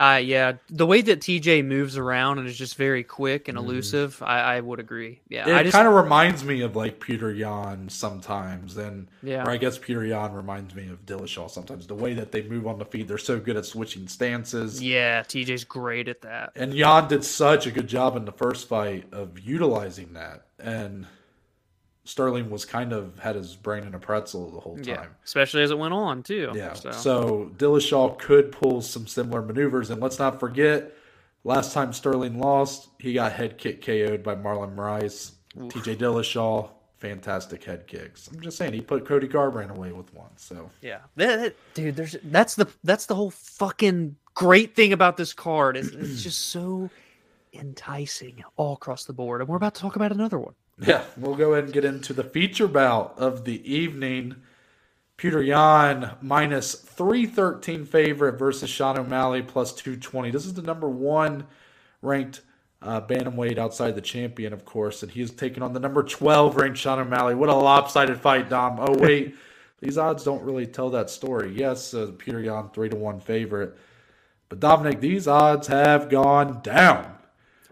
Uh, yeah, the way that TJ moves around and is just very quick and elusive, I, I would agree. Yeah. It just kind of reminds me of like Peter Yan sometimes, and Yeah. or I guess Peter Yan reminds me of Dillashaw sometimes. The way that they move on the feet, they're so good at switching stances. yeah, TJ's great at that. And Yan did such a good job in the first fight of utilizing that. And Sterling was kind of had his brain in a pretzel the whole time. Yeah, especially as it went on too. Yeah. So, So, Dillashaw could pull some similar maneuvers. And let's not forget, last time Sterling lost, he got head kick KO'd by Marlon Moraes. TJ Dillashaw, fantastic head kicks. I'm just saying, he put Cody Garbrandt away with one. So, yeah, That- that- dude, there's that's the that's the whole fucking great thing about this card. Is it's just so enticing all across the board, and we're about to talk about another one. Yeah, we'll go ahead and get into the feature bout of the evening. Peter Yan minus 313 favorite versus Sean O'Malley plus 220. This is the number one ranked uh, bantamweight outside the champion, of course, and he is taking on the number 12 ranked Sean O'Malley. What a lopsided fight, Dom. Oh, wait. These odds don't really tell that story. Yes, uh, Peter Yan, 3 to 1 favorite. But Dominic, these odds have gone down.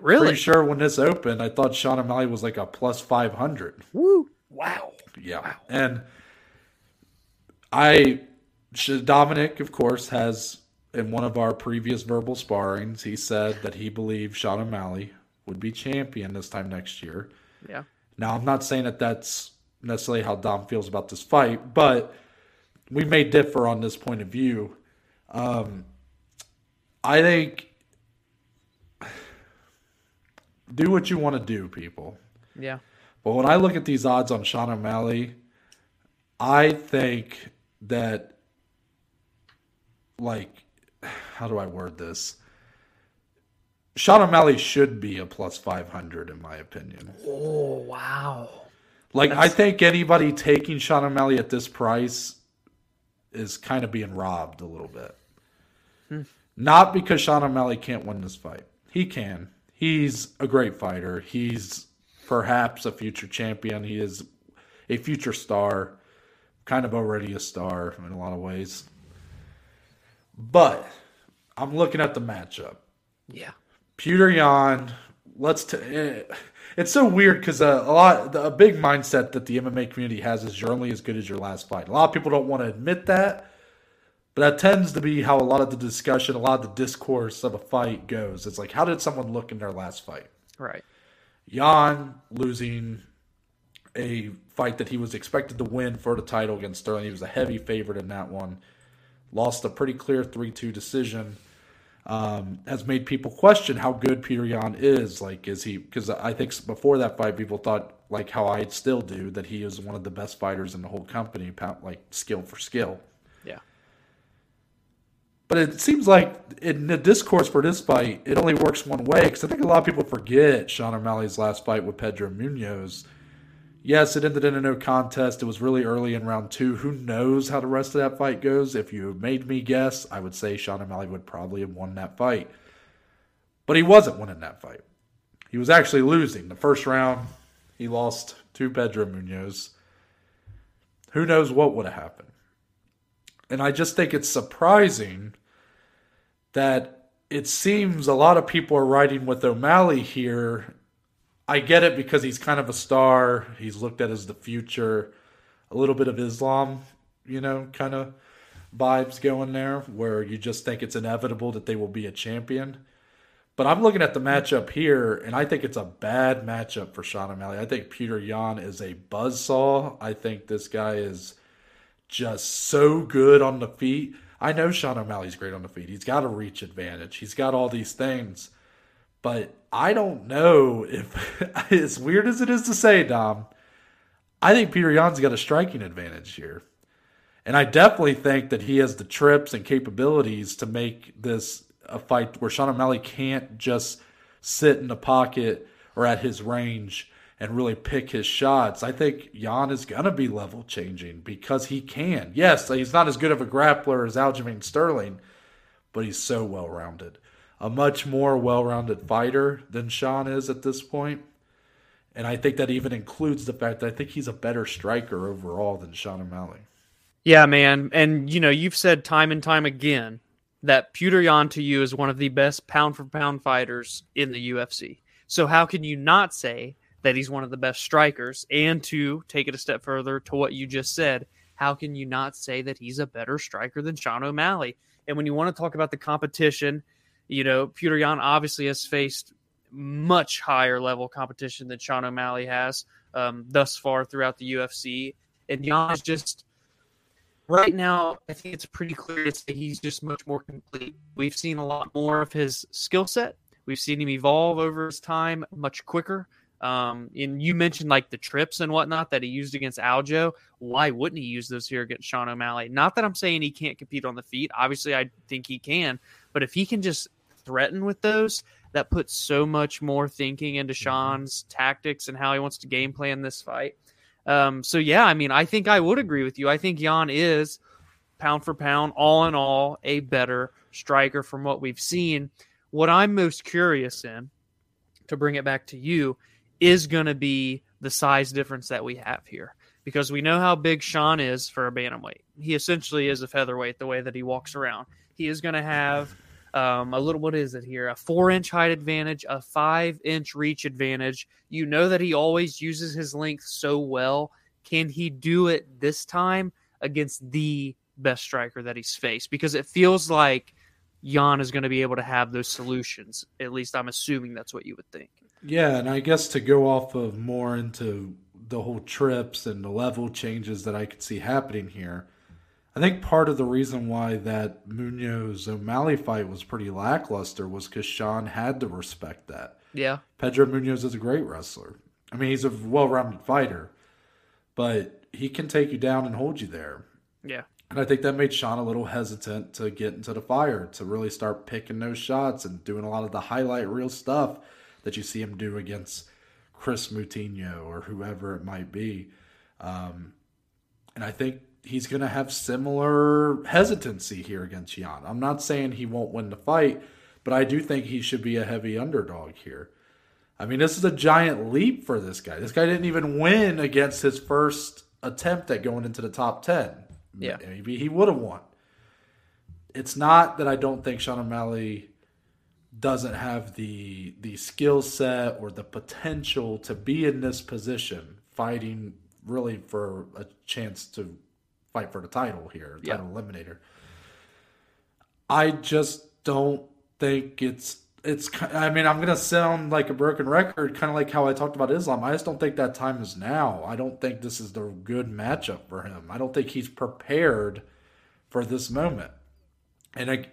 Really? Pretty sure when this opened, I thought Sean O'Malley was like a plus 500. Woo! Wow. Yeah. And I, Dominic, of course, has in one of our previous verbal sparrings, he said that he believed Sean O'Malley would be champion this time next year. Yeah. Now, I'm not saying that that's necessarily how Dom feels about this fight, but we may differ on this point of view. Um, I think do what you want to do, people. Yeah. But when I look at these odds on Sean O'Malley, I think that, like, how do I word this? Sean O'Malley should be a plus 500, in my opinion. Oh wow. Like, I think anybody taking Sean O'Malley at this price is kind of being robbed a little bit. Hmm. Not because Sean O'Malley can't win this fight. He can. He's a great fighter. He's perhaps a future champion. He is a future star, kind of already a star in a lot of ways. But I'm looking at the matchup. Yeah. Peter Yan, let's. T- eh, it's so weird because a, a lot, a big mindset that the MMA community has is you're only as good as your last fight. A lot of people don't want to admit that, but that tends to be how a lot of the discussion, a lot of the discourse of a fight goes. It's like, how did someone look in their last fight? Right. Yan losing a fight that he was expected to win for the title against Sterling. He was a heavy favorite in that one. Lost a pretty clear 3 2 decision. Um, has made people question how good Peter Yan is. Like, is he? Because I think before that fight, people thought, like how I still do, that he is one of the best fighters in the whole company, like skill for skill. But it seems like in the discourse for this fight, it only works one way because I think a lot of people forget Sean O'Malley's last fight with Pedro Munhoz. Yes, it ended in a no contest. It was really early in round two. Who knows how the rest of that fight goes? If you made me guess, I would say Sean O'Malley would probably have won that fight. But he wasn't winning that fight. He was actually losing. The first round, he lost to Pedro Munhoz. Who knows what would have happened? And I just think it's surprising that it seems a lot of people are riding with O'Malley here I get it because he's kind of a star. He's looked at as the future. A little bit of Islam, you know, kind of vibes going there where you just think it's inevitable that they will be a champion. But I'm looking at the matchup here, and I think it's a bad matchup for Sean O'Malley. I think Peter Yan is a buzzsaw. I think this guy is just so good on the feet. I know Sean O'Malley's great on the feet. He's got a reach advantage. He's got all these things. But I don't know if, as weird as it is to say, Dom, I think Petr Yan's got a striking advantage here. And I definitely think that he has the trips and capabilities to make this a fight where Sean O'Malley can't just sit in the pocket or at his range and really pick his shots. I think Yan is going to be level changing because he can. Yes, he's not as good of a grappler as Aljamain Sterling, but he's so well rounded a much more well rounded fighter than Sean is at this point. And I think that even includes the fact that I think he's a better striker overall than Sean O'Malley. Yeah, man. And, you know, you've said time and time again that Petr Yan to you is one of the best pound for pound fighters in the UFC. So how can you not say that he's one of the best strikers? And to take it a step further to what you just said, how can you not say that he's a better striker than Sean O'Malley? And when you want to talk about the competition, you know, Petr Yan obviously has faced much higher level competition than Sean O'Malley has um, thus far throughout the UFC. And Yan is just right now, I think it's pretty clear to say he's just much more complete. We've seen a lot more of his skill set. We've seen him evolve over his time much quicker. Um, and you mentioned like the trips and whatnot that he used against Aljo. Why wouldn't he use those here against Sean O'Malley? Not that I'm saying he can't compete on the feet. Obviously, I think he can. But if he can just threaten with those, that puts so much more thinking into mm-hmm. Sean's tactics and how he wants to game plan this fight. Um, so yeah, I mean, I think I would agree with you. I think Yan is pound for pound, all in all, a better striker from what we've seen. What I'm most curious in, to bring it back to you, is going to be the size difference that we have here. Because we know how big Sean is for a bantamweight. He essentially is a featherweight the way that he walks around. He is going to have um, a little what is it here? A four inch height advantage, a five inch reach advantage. You know that he always uses his length so well. Can he do it this time against the best striker that he's faced? Because it feels like Yan is going to be able to have those solutions. At least I'm assuming that's what you would think. Yeah, and I guess to go off of more into the whole trips and the level changes that I could see happening here. I think part of the reason why that Munhoz O'Malley fight was pretty lackluster was because Sean had to respect that. Yeah. Pedro Munhoz is a great wrestler. I mean, he's a well rounded fighter, but he can take you down and hold you there. Yeah. And I think that made Sean a little hesitant to get into the fire, to really start picking those shots and doing a lot of the highlight reel stuff that you see him do against Chris Moutinho or whoever it might be. Um, and I think he's going to have similar hesitancy here against Yan. I'm not saying he won't win the fight, but I do think he should be a heavy underdog here. I mean, this is a giant leap for this guy. This guy didn't even win against his first attempt at going into the top 10. Yeah. Maybe he would have won. It's not that I don't think Sean O'Malley doesn't have the the skill set or the potential to be in this position fighting really for a chance to fight for the title here, title eliminator. I just don't think it's it's. I mean, I'm gonna sound like a broken record, kind of like how I talked about Islam. I just don't think that time is now. I don't think this is the good matchup for him. I don't think he's prepared for this moment. And a,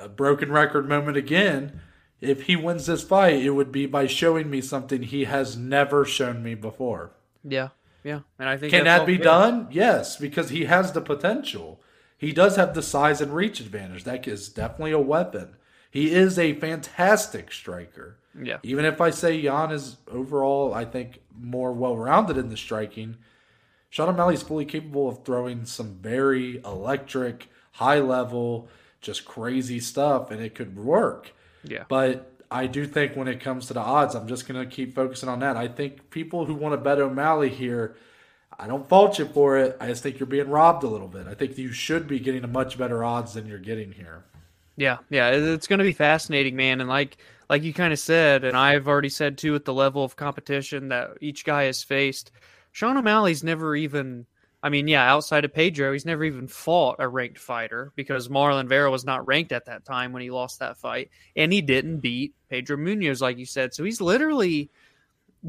a broken record moment again. If he wins this fight, it would be by showing me something he has never shown me before. Yeah. Yeah, and I think can that be good. done? Yes, because he has the potential. He does have the size and reach advantage. That is definitely a weapon. He is a fantastic striker. Yeah. Even if I say Yan is overall, I think, more well rounded in the striking, Sean O'Malley is fully capable of throwing some very electric, high level, just crazy stuff, and it could work. Yeah. But I do think when it comes to the odds, I'm just going to keep focusing on that. I think people who want to bet O'Malley here, I don't fault you for it. I just think you're being robbed a little bit. I think you should be getting a much better odds than you're getting here. Yeah, yeah, it's going to be fascinating, man. And like like you kind of said, and I've already said too, at the level of competition that each guy has faced, Sean O'Malley's never even. I mean, yeah, outside of Pedro, he's never even fought a ranked fighter because Marlon Vera was not ranked at that time when he lost that fight, and he didn't beat Pedro Munhoz, like you said. So he's literally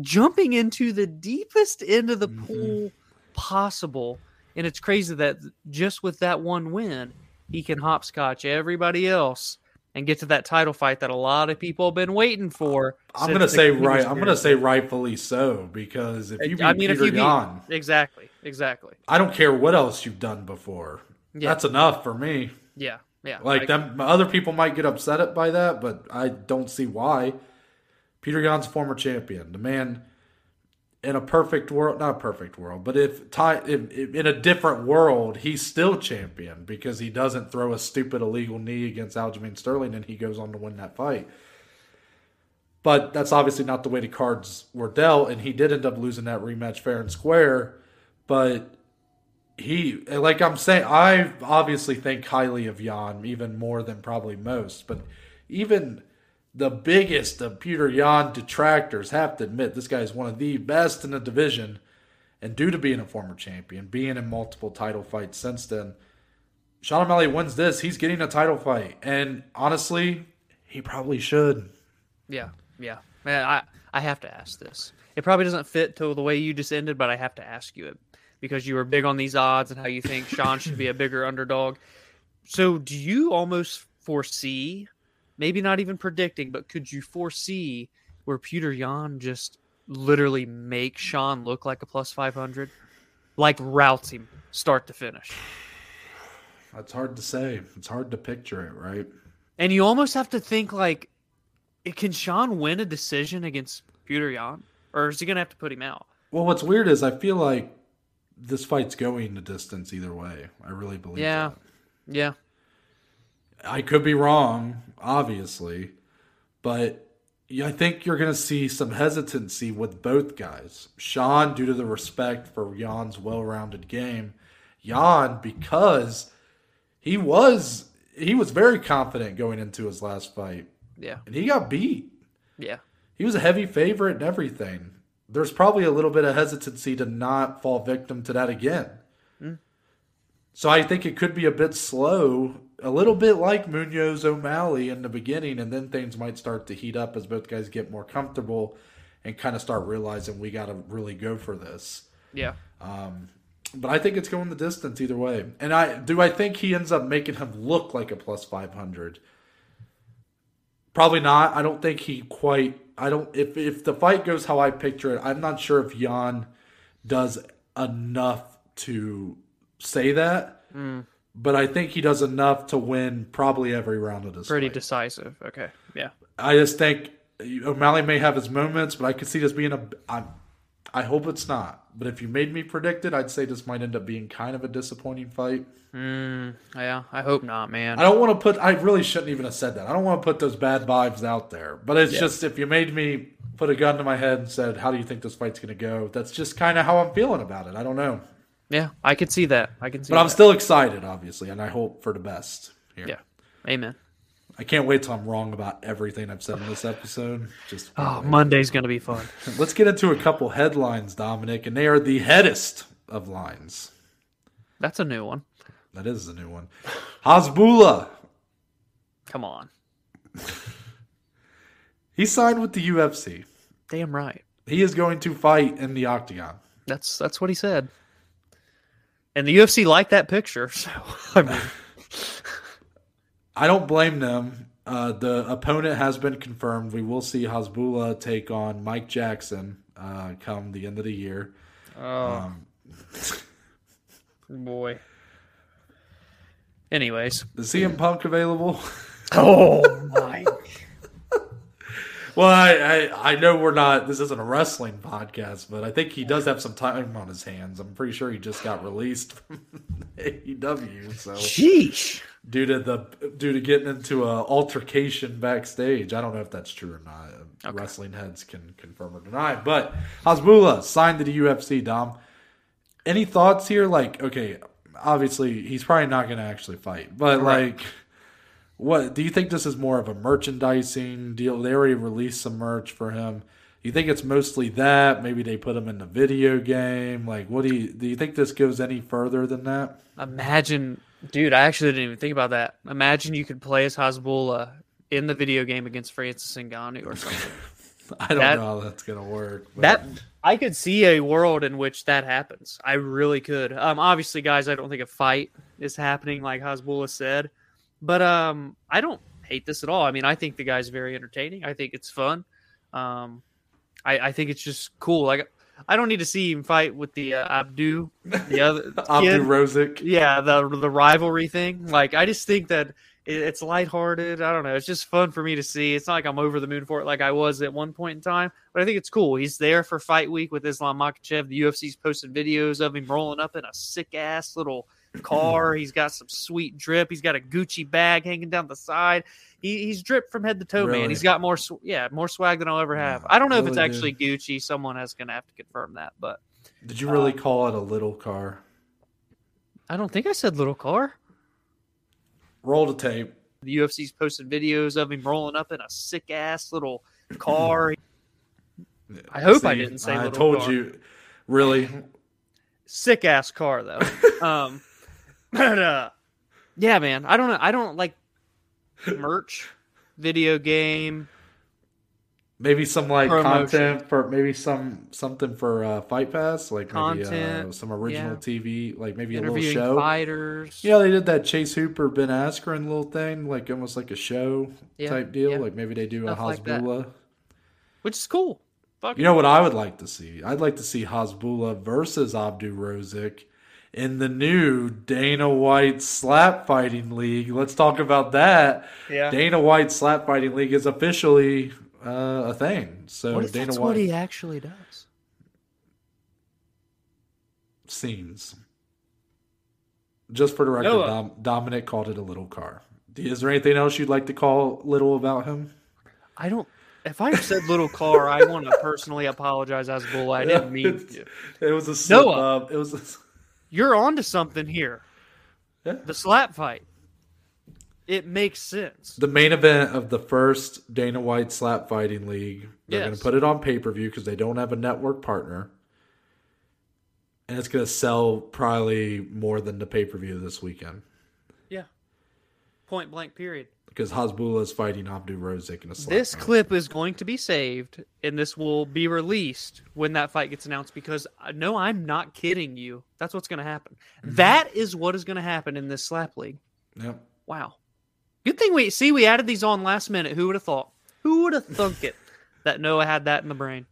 jumping into the deepest end of the Mhm. pool possible, and it's crazy that just with that one win, he can hopscotch everybody else and get to that title fight that a lot of people have been waiting for. I'm gonna say right. I'm gonna say rightfully so because if you beat I mean, if Peter you beat exactly, exactly, I don't care what else you've done before. Yeah. That's enough for me. yeah, yeah, Like I- them, other people might get upset by that, but I don't see why. Peter Yan's former champion, the man in a perfect world, not a perfect world, but if, Ty, if, if in a different world, he's still champion because he doesn't throw a stupid illegal knee against Aljamain Sterling and he goes on to win that fight. But that's obviously not the way the cards were dealt, and he did end up losing that rematch fair and square. But he like I'm saying I obviously think highly of Yan even more than probably most, but even the biggest of Peter Yan detractors have to admit this guy is one of the best in the division and due to being a former champion, being in multiple title fights since then, Sean O'Malley wins this, he's getting a title fight. And honestly, he probably should. yeah, yeah. Man, I I have to ask this. It probably doesn't fit to the way you just ended, but I have to ask you it because you were big on these odds and how you think Sean should be a bigger underdog. So, do you almost foresee, maybe not even predicting, but could you foresee where Peter Yan just literally makes Sean look like a plus 500? Like routes him start to finish. That's hard to say. It's hard to picture it, right? And you almost have to think like, can Sean win a decision against Peter Yan? Or is he going to have to put him out? Well, what's weird is I feel like this fight's going the distance either way. I really believe Yeah. that. Yeah. I could be wrong, obviously, but I think you're going to see some hesitancy with both guys. Sean, due to the respect for Yan's well-rounded game, Yan because he was he was very confident going into his last fight, Yeah. and he got beat. Yeah. He was a heavy favorite and everything. There's probably a little bit of hesitancy to not fall victim to that again. Mm. So I think it could be a bit slow, a little bit like Munhoz O'Malley in the beginning, and then things might start to heat up as both guys get more comfortable and kind of start realizing we got to really go for this. Yeah. Um, but I think it's going the distance either way. And I do I think he ends up making him look like a plus 500. Probably not. I don't think he quite I don't if if the fight goes how I picture it, I'm not sure if Yan does enough to say that. But I think he does enough to win probably every round of this Pretty fight. decisive. Okay. Yeah. I just think O'Malley may have his moments, but I could see this being a. I, I hope it's not. But if you made me predict it, I'd say this might end up being kind of a disappointing fight. Mm, yeah. I hope not, man. I don't want to put. I really shouldn't even have said that. I don't want to put those bad vibes out there. But it's Yeah. just if you made me put a gun to my head and said, "How do you think this fight's going to go?" That's just kind of how I'm feeling about it. I don't know, Yeah. I could see that. I can see but I'm still excited, obviously, and I hope for the best. Here. Yeah. Amen. I can't wait till I'm wrong about everything I've said in this episode. Just Oh, Monday's going to be fun. Let's get into a couple headlines, Dominic, and they are the headest of lines. That's a new one. That is a new one. Hasbullah. Come on. He signed with the UFC. Damn right. He is going to fight in the octagon. That's that's what he said. And the UFC liked that picture, so I mean, I don't blame them. Uh, the opponent has been confirmed. We will see Hasbullah take on Mike Jackson uh, come the end of the year. oh boy. Anyways, Is CM Punk available? Oh my! Well, I, I I know we're not. This isn't a wrestling podcast, but I think he does have some time on his hands. I'm pretty sure he just got released from AEW. So Sheesh. due to the due to getting into a altercation backstage, I don't know if that's true or not. Wrestling heads can confirm or deny. But Hasbullah signed to the UFC. Dom, any thoughts here? Like, okay, obviously he's probably not going to actually fight, but Right. like. What do you think? This is more of a merchandising deal. They already released some merch for him. You think it's mostly that? Maybe they put him in the video game. Like, what do you do? You think this goes any further than that? Imagine, dude. I actually didn't even think about that. Imagine you could play as Hasbullah in the video game against Francis Ngannou or something. I don't That- know how that's gonna work. but- that I could see a world in which that happens. I really could. Um, obviously, guys, I don't think a fight is happening, like Hasbullah said, but um, I don't hate this at all. I mean, I think the guy's very entertaining. I think it's fun. Um, I, I think it's just cool. Like, I don't need to see him fight with the uh, Abdu, the other Abdu kid. Rozik. yeah the the rivalry thing like i just think that it, it's lighthearted i don't know it's just fun for me to see it's not like i'm over the moon for it like i was at one point in time but i think it's cool he's there for fight week with islam Makhachev. the ufc's posted videos of him rolling up in a sick ass little car he's got some sweet drip he's got a gucci bag hanging down the side he, he's dripped from head to toe Really? man he's got more sw- yeah more swag than i'll ever have i don't know if it's really, actually gucci someone has gonna have to confirm that but Did you really Uh, call it a little car? i don't think i said little car Roll the tape. The UFC's posted videos of him rolling up in a sick ass little car. I hope I didn't say I told car. you. Really? sick ass car though. um, yeah, man, I don't know. I don't like merch, video game. Maybe some like Promotion. content for maybe some something for uh, Fight Pass, like maybe uh, Content, some original yeah. TV, like maybe a little show. fighters. Yeah, they did that Chase Hooper Ben Askren little thing, like almost like a show Yeah, type deal. yeah. Like maybe they do Stuff a like which is cool. Fuck You know what I would like to see? I'd like to see Hasbullah versus Abdu Rozik in the new Dana White Slap Fighting League. Let's talk about that. yeah. Dana White Slap Fighting League is officially uh, a thing. So What if Dana that's White what he actually does? seems. Just for the record, Noah. Dom, Dominic called it a little car. Is there anything else you'd like to call little about him? I don't. If I said little car, I want to personally apologize Hasbullah. I didn't mean It's- to. It was a slip Noah. up. It was. A, You're onto something here. Yeah. The slap fight. It makes sense. the main event of the first Dana White Slap Fighting League. They're going to put it on pay per view because they don't have a network partner, and it's going to sell probably more than the pay per view this weekend Yeah. Point blank. Period. Because Hasbullah is fighting Abdu Rozik in a slap This fight. clip is going to be saved, and this will be released when that fight gets announced. Because uh, no, I'm not kidding you. That's what's going to happen. Mm-hmm. That is what is going to happen in this slap league. Yep. Wow. Good thing we see we added these on last minute. Who would have thought? Who would have thunk it that Noah had that in the brain?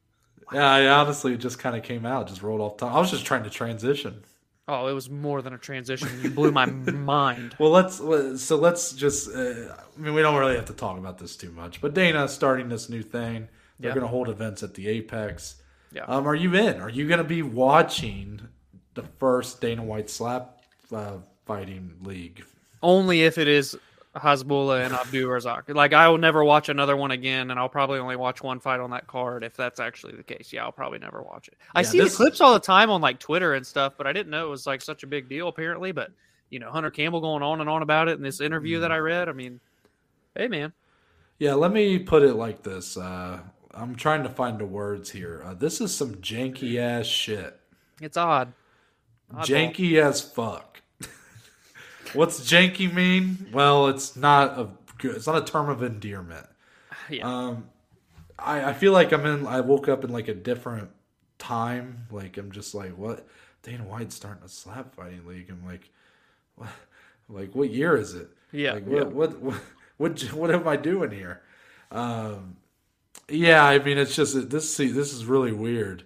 Yeah, I honestly it just kind of came out, just rolled off tongue. I was just trying to transition. Oh, it was more than a transition. You blew my mind. Well, let's so let's just. Uh, I mean, we don't really have to talk about this too much, but Dana starting this new thing. They're Yeah. going to hold events at the Apex. Yeah. Um, are you in? Are you going to be watching the first Dana White slap uh, fighting league? Only if it is Hasbullah and Abdu Rozik. Like I will never watch another one again, and I'll probably only watch one fight on that card if that's actually the case. Yeah, I'll probably never watch it. I Yeah, see this- the clips all the time on like Twitter and stuff, but I didn't know it was like such a big deal apparently. But you know, Hunter Campbell going on and on about it in this interview that I read. I mean, hey man, Yeah, let me put it like this. Uh, I'm trying to find the words here. Uh, this is some janky ass shit. it's odd. Oddball. Janky as fuck. What's janky mean? Well, it's not a good. It's not a term of endearment. Yeah. Um, I I feel like I'm in. I woke up in like a different time. Like I'm just like, what? Dana White's starting a slap fighting league. I'm like, what? Like what year is it? Yeah, Like yeah. what? What? What? What, what am I doing here? Um, yeah, I mean, it's just this. See, this is really weird.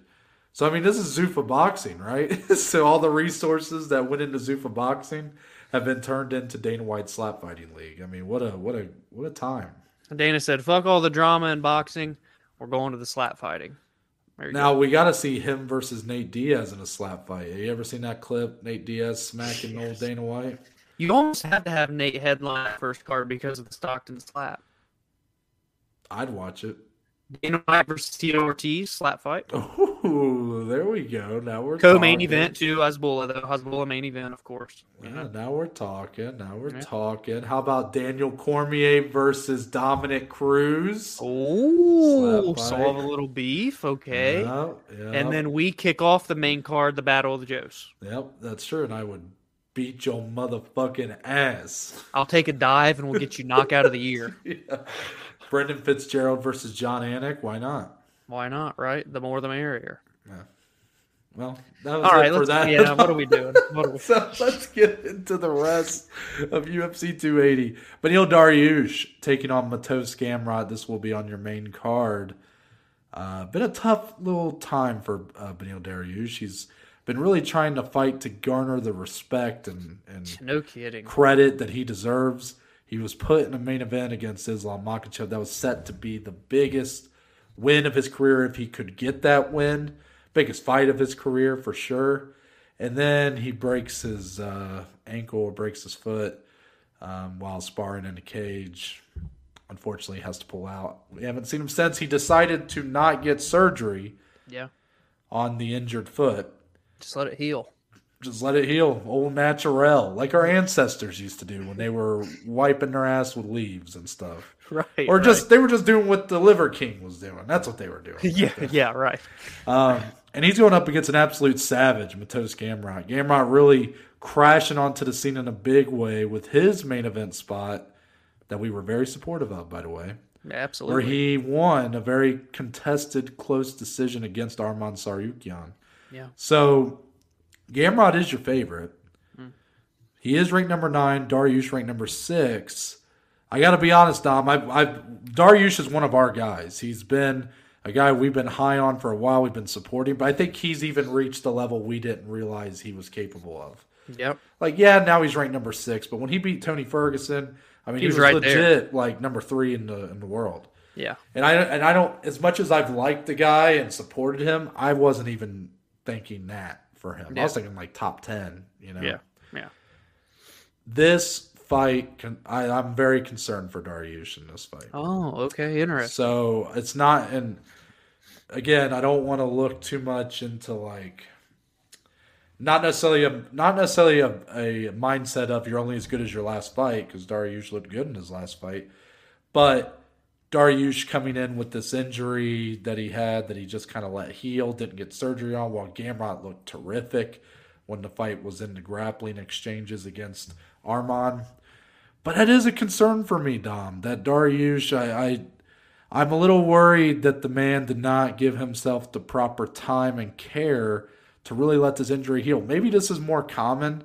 So I mean, this is Zuffa boxing, right? so all the resources that went into Zuffa boxing have been turned into Dana White slap fighting league. I mean, what a what a what a time. Dana said, "Fuck all the drama in boxing. We're going to the slap fighting." Now go. we got to see him versus Nate Diaz in a slap fight. Have you ever seen that clip? Nate Diaz smacking yes. old Dana White. You almost had to have Nate headline first card because of the Stockton slap. I'd watch it. Dana White versus Tito Ortiz slap fight. Oh, Oh, there we go. Now we're co-main talking. event to Hasbulla though. Hasbulla main event, of course. Yeah, now we're talking. Now we're yeah. talking. How about Daniel Cormier versus Dominick Cruz? Oh, saw a little beef. Okay. Yep, yep. And then we kick off the main card, the Battle of the Joes. Yep, that's true. And I would beat your motherfucking ass. I'll take a dive and we'll get you knockout of the year. yeah. Brendan Fitzgerald versus Jon Anik. Why not? Why not? Right? The more the merrier. Yeah. Well, that was All right, for that. Yeah, what are we doing? Are we... so let's get into the rest of UFC 280. Beneil Dariush taking on Mateusz Gamrot. This will be on your main card. Uh, been a tough little time for uh, Beneil Dariush. He's been really trying to fight to garner the respect and, and no kidding credit that he deserves. He was put in a main event against Islam Makhachev that was set to be the biggest win of his career if he could get that win. Biggest fight of his career for sure. And then he breaks his uh, ankle or breaks his foot um, while sparring in a cage. Unfortunately, has to pull out. We haven't seen him since. He decided to not get surgery. Yeah. On the injured foot. Just let it heal. Just let it heal. Old natural, like our ancestors used to do when they were wiping their ass with leaves and stuff. Right. Or just right. they were just doing what the Liver King was doing. That's what they were doing. yeah, yeah, right. Um, and he's going up against an absolute savage, Mateusz Gamrot. Gamrot really crashing onto the scene in a big way with his main event spot that we were very supportive of, by the way. Absolutely. Where he won a very contested, close decision against Arman Tsarukyan. Yeah. So Gamrot is your favorite. Mm. He is ranked number nine. Dariush ranked number six. I got to be honest, Dom. I, I Dariush is one of our guys. He's been a guy we've been high on for a while. We've been supporting, but I think he's even reached the level we didn't realize he was capable of. Yep. Like, yeah, now he's ranked number six, but when he beat Tony Ferguson, I mean, he, he was, was right legit there. like number three in the in the world. Yeah. And I and I don't as much as I've liked the guy and supported him, I wasn't even thinking that for him. Yeah. I was thinking like top ten. You know. Yeah. Yeah. This fight, can, I, I'm very concerned for Dariush in this fight. Oh, okay, interesting. So it's not, and again, I don't want to look too much into like not necessarily a not necessarily a, a mindset of you're only as good as your last fight because Dariush looked good in his last fight, but Dariush coming in with this injury that he had that he just kind of let heal, didn't get surgery on, while Gamrot looked terrific when the fight was in the grappling exchanges against Arman. But it is a concern for me, Dom, that Dariush, I, I I'm a little worried that the man did not give himself the proper time and care to really let this injury heal. Maybe this is more common,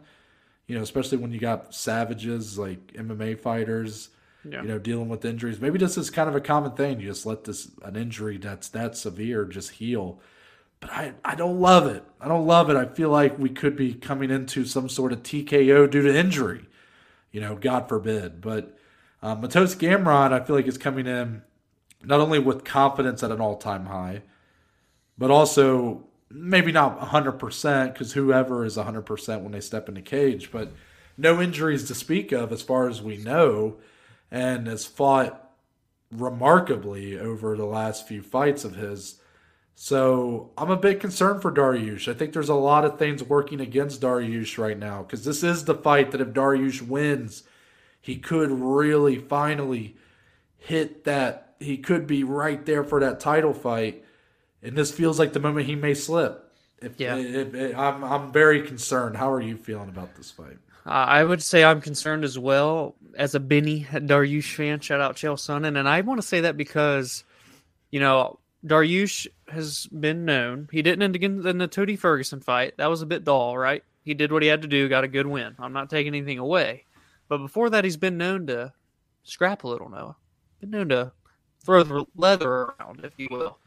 you know, especially when you got savages like MMA fighters yeah. you know, dealing with injuries. Maybe this is kind of a common thing. You just let this an injury that's that severe just heal. But I, I don't love it. I don't love it. I feel like we could be coming into some sort of TKO due to injury. You know, God forbid. But um, Mateusz Gamrot, I feel like is coming in not only with confidence at an all time high, but also maybe not 100% because whoever is 100% when they step in the cage, but no injuries to speak of as far as we know and has fought remarkably over the last few fights of his. So I'm a bit concerned for Dariush. I think there's a lot of things working against Dariush right now because this is the fight that if Dariush wins, he could really finally hit that. He could be right there for that title fight, and this feels like the moment he may slip. If, yeah, if, if, I'm I'm very concerned. How are you feeling about this fight? Uh, I would say I'm concerned as well as a Benny Dariush fan. Shout out Chael Sonnen, and I want to say that because you know Dariush has been known. He didn't end in the Tony Ferguson fight. That was a bit dull, right? He did what he had to do, got a good win. I'm not taking anything away. But before that, he's been known to scrap a little, Noah. Been known to throw the leather around, if you will.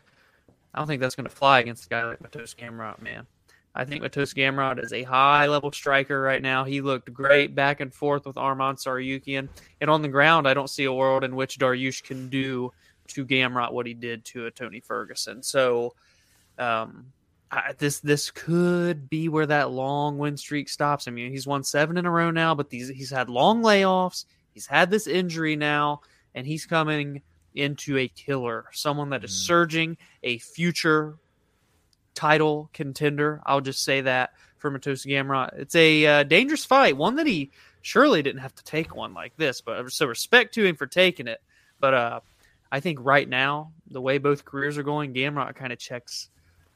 I don't think that's going to fly against a guy like Mateusz Gamrot, man. I think Mateusz Gamrot is a high level striker right now. He looked great back and forth with Arman Tsarukyan. And on the ground, I don't see a world in which Dariush can do to Gamrot what he did to a Tony Ferguson. So um, I, this this could be where that long win streak stops. I mean, he's won seven in a row now, but these, he's had long layoffs. He's had this injury now, and he's coming into a killer, someone that is mm. surging, a future title contender. I'll just say that for Mateusz Gamrot. It's a uh, dangerous fight, one that he surely didn't have to take one like this, but so respect to him for taking it. But uh, I think right now, the way both careers are going, Gamrot kind of checks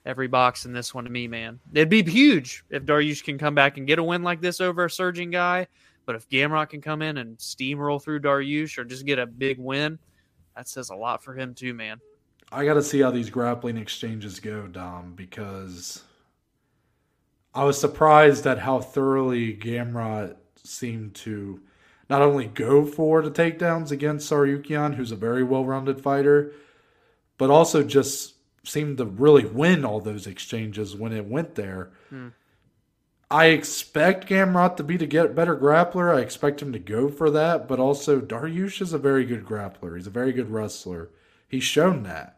every box in this one to me, man. It'd be huge if Dariush can come back and get a win like this over a surging guy. But if Gamrot can come in and steamroll through Dariush or just get a big win, that says a lot for him too, man. I got to see how these grappling exchanges go, Dom, because I was surprised at how thoroughly Gamrot seemed to not only go for the takedowns against Tsarukyan, who's a very well-rounded fighter, but also just seemed to really win all those exchanges when it went there. Hmm. I expect Gamrot to be to get better grappler. I expect him to go for that, but also Dariush is a very good grappler. He's a very good wrestler. He's shown that.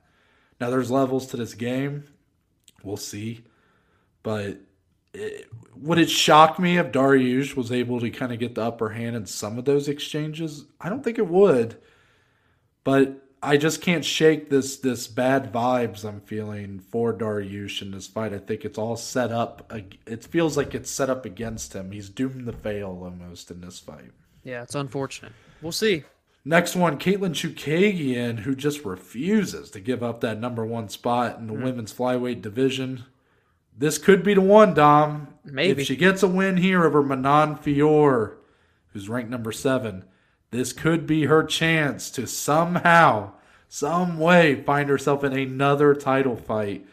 Now there's levels to this game. We'll see. But it, would it shock me if Dariush was able to kind of get the upper hand in some of those exchanges? I don't think it would. But I just can't shake this this bad vibes I'm feeling for Dariush in this fight. I think it's all set up. It feels like it's set up against him. He's doomed to fail almost in this fight. Yeah, it's unfortunate. We'll see. Next one, Katlyn Chookagian, who just refuses to give up that number one spot in the mm. women's flyweight division. This could be the one, Dom. Maybe. If she gets a win here over Manon Fiorot, who's ranked number seven, this could be her chance to somehow, some way, find herself in another title fight.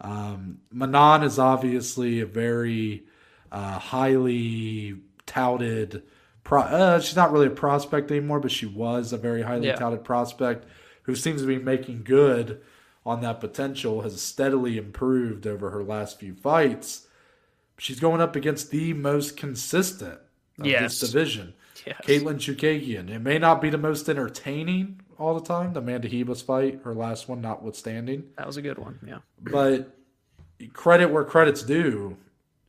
Um, Manon is obviously a very uh, highly touted. Pro- uh, she's not really a prospect anymore, but she was a very highly yeah. touted prospect who seems to be making good on that potential. Has steadily improved over her last few fights. She's going up against the most consistent of yes. this division. Yes. Katlyn Chookagian. It may not be the most entertaining all the time. The Amanda Ribas fight, her last one notwithstanding. That was a good one, yeah. But credit where credit's due.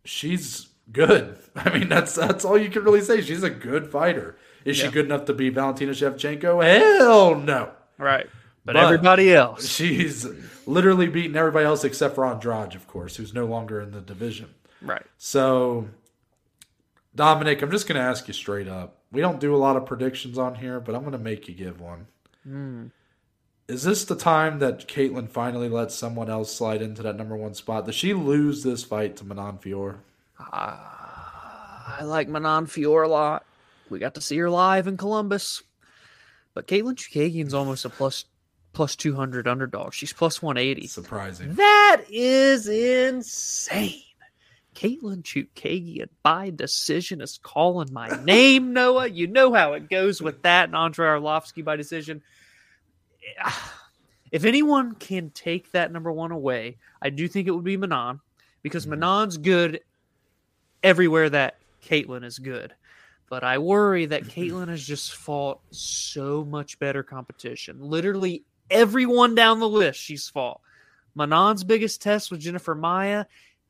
She's good. I mean, that's that's all you can really say. She's a good fighter. Is yeah. she good enough to beat Valentina Shevchenko? Hell no. Right. But, but, everybody else. She's literally beaten everybody else except for Andrade, of course, who's no longer in the division. Right. So, Dominic, I'm just going to ask you straight up. We don't do a lot of predictions on here, but I'm going to make you give one. Mm. Is this the time that Katlyn finally lets someone else slide into that number one spot? Does she lose this fight to Manon Fiorot? Uh, I like Manon Fiorot a lot. We got to see her live in Columbus. But Katlyn Chookagian's almost a plus plus 200 underdog. She's plus 180. Surprising. That is insane. Katlyn Chookagian by decision is calling my name, Noah. You know how it goes with that and Andrei Arlovski by decision. If anyone can take that number one away, I do think it would be Manon because mm-hmm. Manon's good everywhere that Katlyn is good. But I worry that Katlyn has just fought so much better competition. Literally everyone down the list she's fought. Manon's biggest test was Jennifer Maia.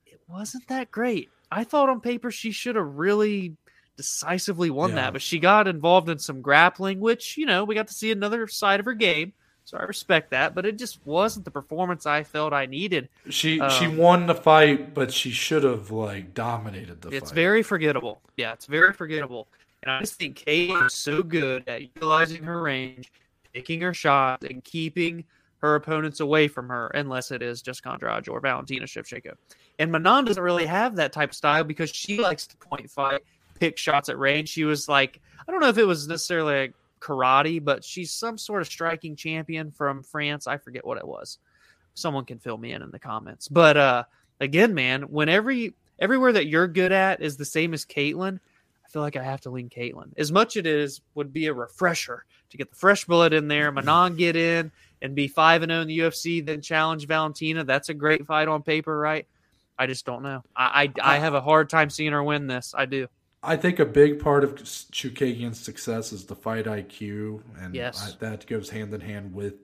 It wasn't that great. I thought on paper she should have really decisively won yeah. that, but she got involved in some grappling, which, you know, we got to see another side of her game. So I respect that, but it just wasn't the performance I felt I needed. She um, she won the fight, but she should have like dominated the it's fight. It's very forgettable. Yeah, it's very forgettable. And I just think Kate is so good at utilizing her range, picking her shots, and keeping her opponents away from her, unless it is just Andrade or Valentina Shevchenko. And Manon doesn't really have that type of style because she likes to point fight, pick shots at range. She was like, I don't know if it was necessarily like karate, but she's some sort of striking champion from France. I forget what it was. Someone can fill me in in the comments. But uh, again, man, whenever you, everywhere that you're good at is the same as Katlyn, I feel like I have to lean Katlyn. As much as it is would be a refresher to get the fresh blood in there, Manon get in and be 5 and 0 in the UFC, then challenge Valentina. That's a great fight on paper, right? I just don't know. I I, I have a hard time seeing her win this. I do. I think a big part of Chookagian's success is the fight IQ, and Yes. I, that goes hand in hand with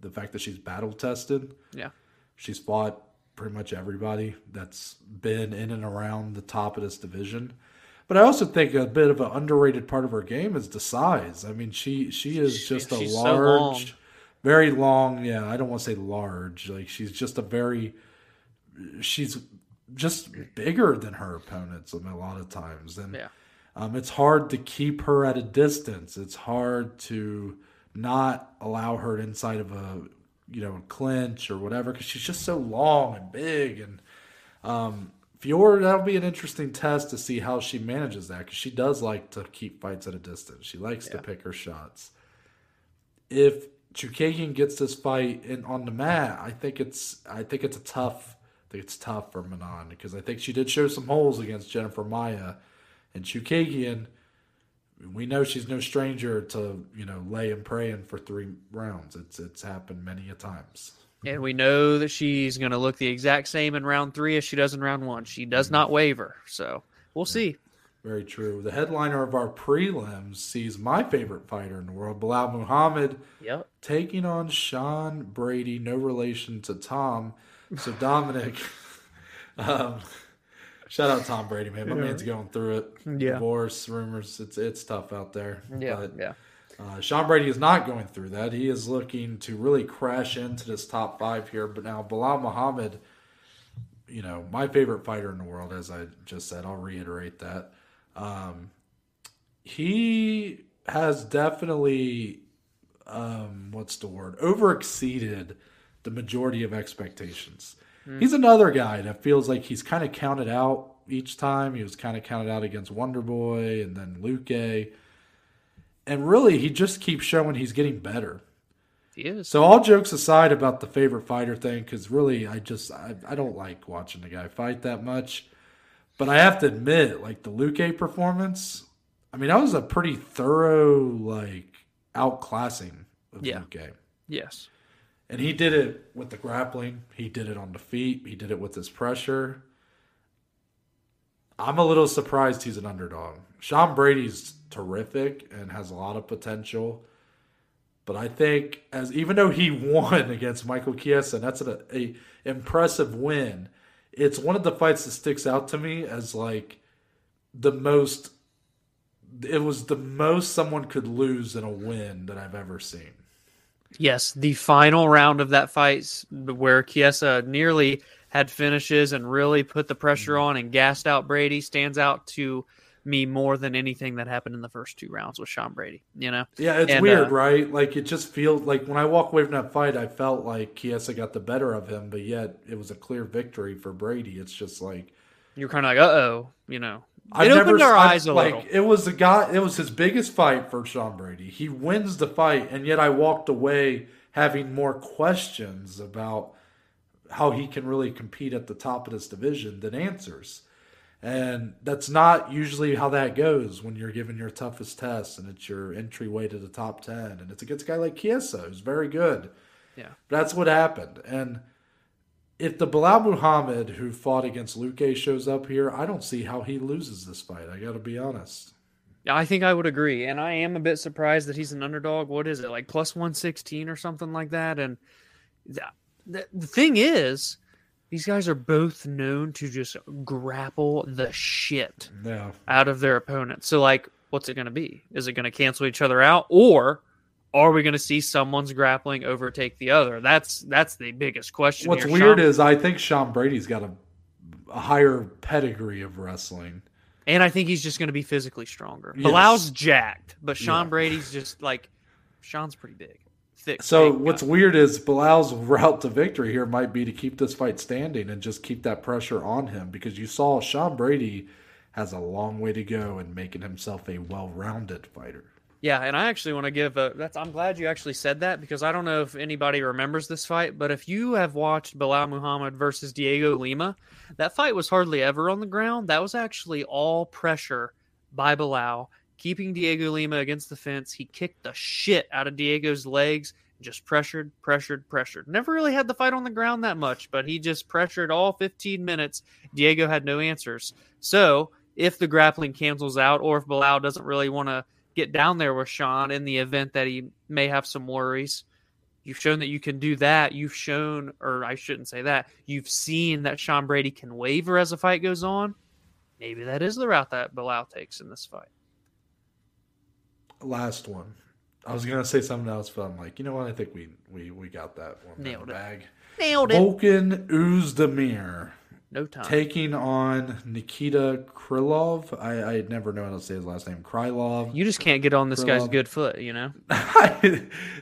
the fact that she's battle tested. Yeah. She's fought pretty much everybody that's been in and around the top of this division. But I also think a bit of an underrated part of her game is the size. I mean, she she is She- just a so large, long. very long. Yeah, I don't want to say large. Like she's just a very, she's just bigger than her opponents a lot of times, and Yeah. um, it's hard to keep her at a distance. It's hard to not allow her inside of a you know clinch or whatever because she's just so long and big and um, Fiorot that'll be an interesting test to see how she manages that because she does like to keep fights at a distance. She likes to pick her shots. If Chookagian gets this fight in on the mat, I think it's I think it's a tough think it's tough for Manon because I think she did show some holes against Jennifer Maia and Chookagian. We know she's no stranger to you know laying praying for three rounds. It's it's happened many a times. And we know that she's going to look the exact same in round three as she does in round one. She does not waver. So we'll see. Very true. The headliner of our prelims sees my favorite fighter in the world, Belal Muhammad, Yep. taking on Sean Brady, no relation to Tom. So Dominic, um, shout out Tom Brady, man. My man's going through it. Yeah. Divorce rumors. It's it's tough out there. Yeah. But, yeah. uh, Sean Brady is not going through that. He is looking to really crash into this top five here. But now Belal Muhammad, you know, my favorite fighter in the world, as I just said, I'll reiterate that. Um, he has definitely, um, what's the word, over exceeded the majority of expectations. He's another guy that feels like he's kind of counted out each time. He was kind of counted out against Wonder Boy and then Luque. And really, he just keeps showing he's getting better. He is. So all jokes aside about the favorite fighter thing, because really I just I, I don't like watching the guy fight that much. But I have to admit, like the Luque performance, I mean that was a pretty thorough like outclassing of Yeah. Luque. yes. And he did it with the grappling. He did it on the feet. He did it with his pressure. I'm a little surprised he's an underdog. Sean Brady's terrific and has a lot of potential. But I think as even though he won against Michael Chiesa, and that's a, a impressive win. It's one of the fights that sticks out to me as like the most it was the most someone could lose in a win that I've ever seen. Yes, the final round of that fight where Chiesa nearly had finishes and really put the pressure Mm-hmm. on and gassed out Brady stands out to me more than anything that happened in the first two rounds with Sean Brady. You know, Yeah, it's And, weird, uh, right? Like it just feels like when I walk away from that fight, I felt like Chiesa got the better of him, but yet it was a clear victory for Brady. It's just like you're kind of like, uh oh, you know, I've it opened never our eyes a like little. it was a guy. It was his biggest fight for Sean Brady. He wins the fight, and yet I walked away having more questions about how he can really compete at the top of this division than answers. And that's not usually how that goes when you're given your toughest test and it's your entryway to the top 10. And it's against a guy like Chiesa, who's very good. Yeah. That's what happened. And if the Belal Muhammad who fought against Luque shows up here, I don't see how he loses this fight. I got to be honest. I think I would agree, and I am a bit surprised that he's an underdog. What is it like plus one sixteen or something like that? And the, the, the thing is, these guys are both known to just grapple the shit Yeah. out of their opponents. So, like, what's it going to be? Is it going to cancel each other out, or are we going to see someone's grappling overtake the other? That's that's the biggest question. What's here, weird Sean. is I think Sean Brady's got a, a higher pedigree of wrestling. and I think he's just going to be physically stronger. Yes. Belal's jacked, but Sean Yeah. Brady's just like Sean's pretty big, thick. So big what's guy. weird is Belal's route to victory here might be to keep this fight standing and just keep that pressure on him because you saw Sean Brady has a long way to go in making himself a well-rounded fighter. Yeah, and I actually want to give a. That's. I'm glad you actually said that because I don't know if anybody remembers this fight, but if you have watched Belal Muhammad versus Dhiego Lima, that fight was hardly ever on the ground. That was actually all pressure by Belal, keeping Dhiego Lima against the fence. He kicked the shit out of Dhiego's legs just pressured, pressured, pressured. Never really had the fight on the ground that much, but he just pressured all 15 minutes. Dhiego had no answers. So if the grappling cancels out, or if Belal doesn't really want to get down there with Sean in the event that he may have some worries, you've shown that you can do that. You've shown, or I shouldn't say that, you've seen that Sean Brady can waver as the fight goes on. Maybe that is the route that Belal takes in this fight. Last one. I was gonna say something else, but I'm like, you know what? I think we we we got that one Nailed in the it. bag. Nailed it. Volkan Oezdemir No time. taking on Nikita Krylov. I I never know how to say his last name. Krylov. You just can't get on this guy's good foot, you know?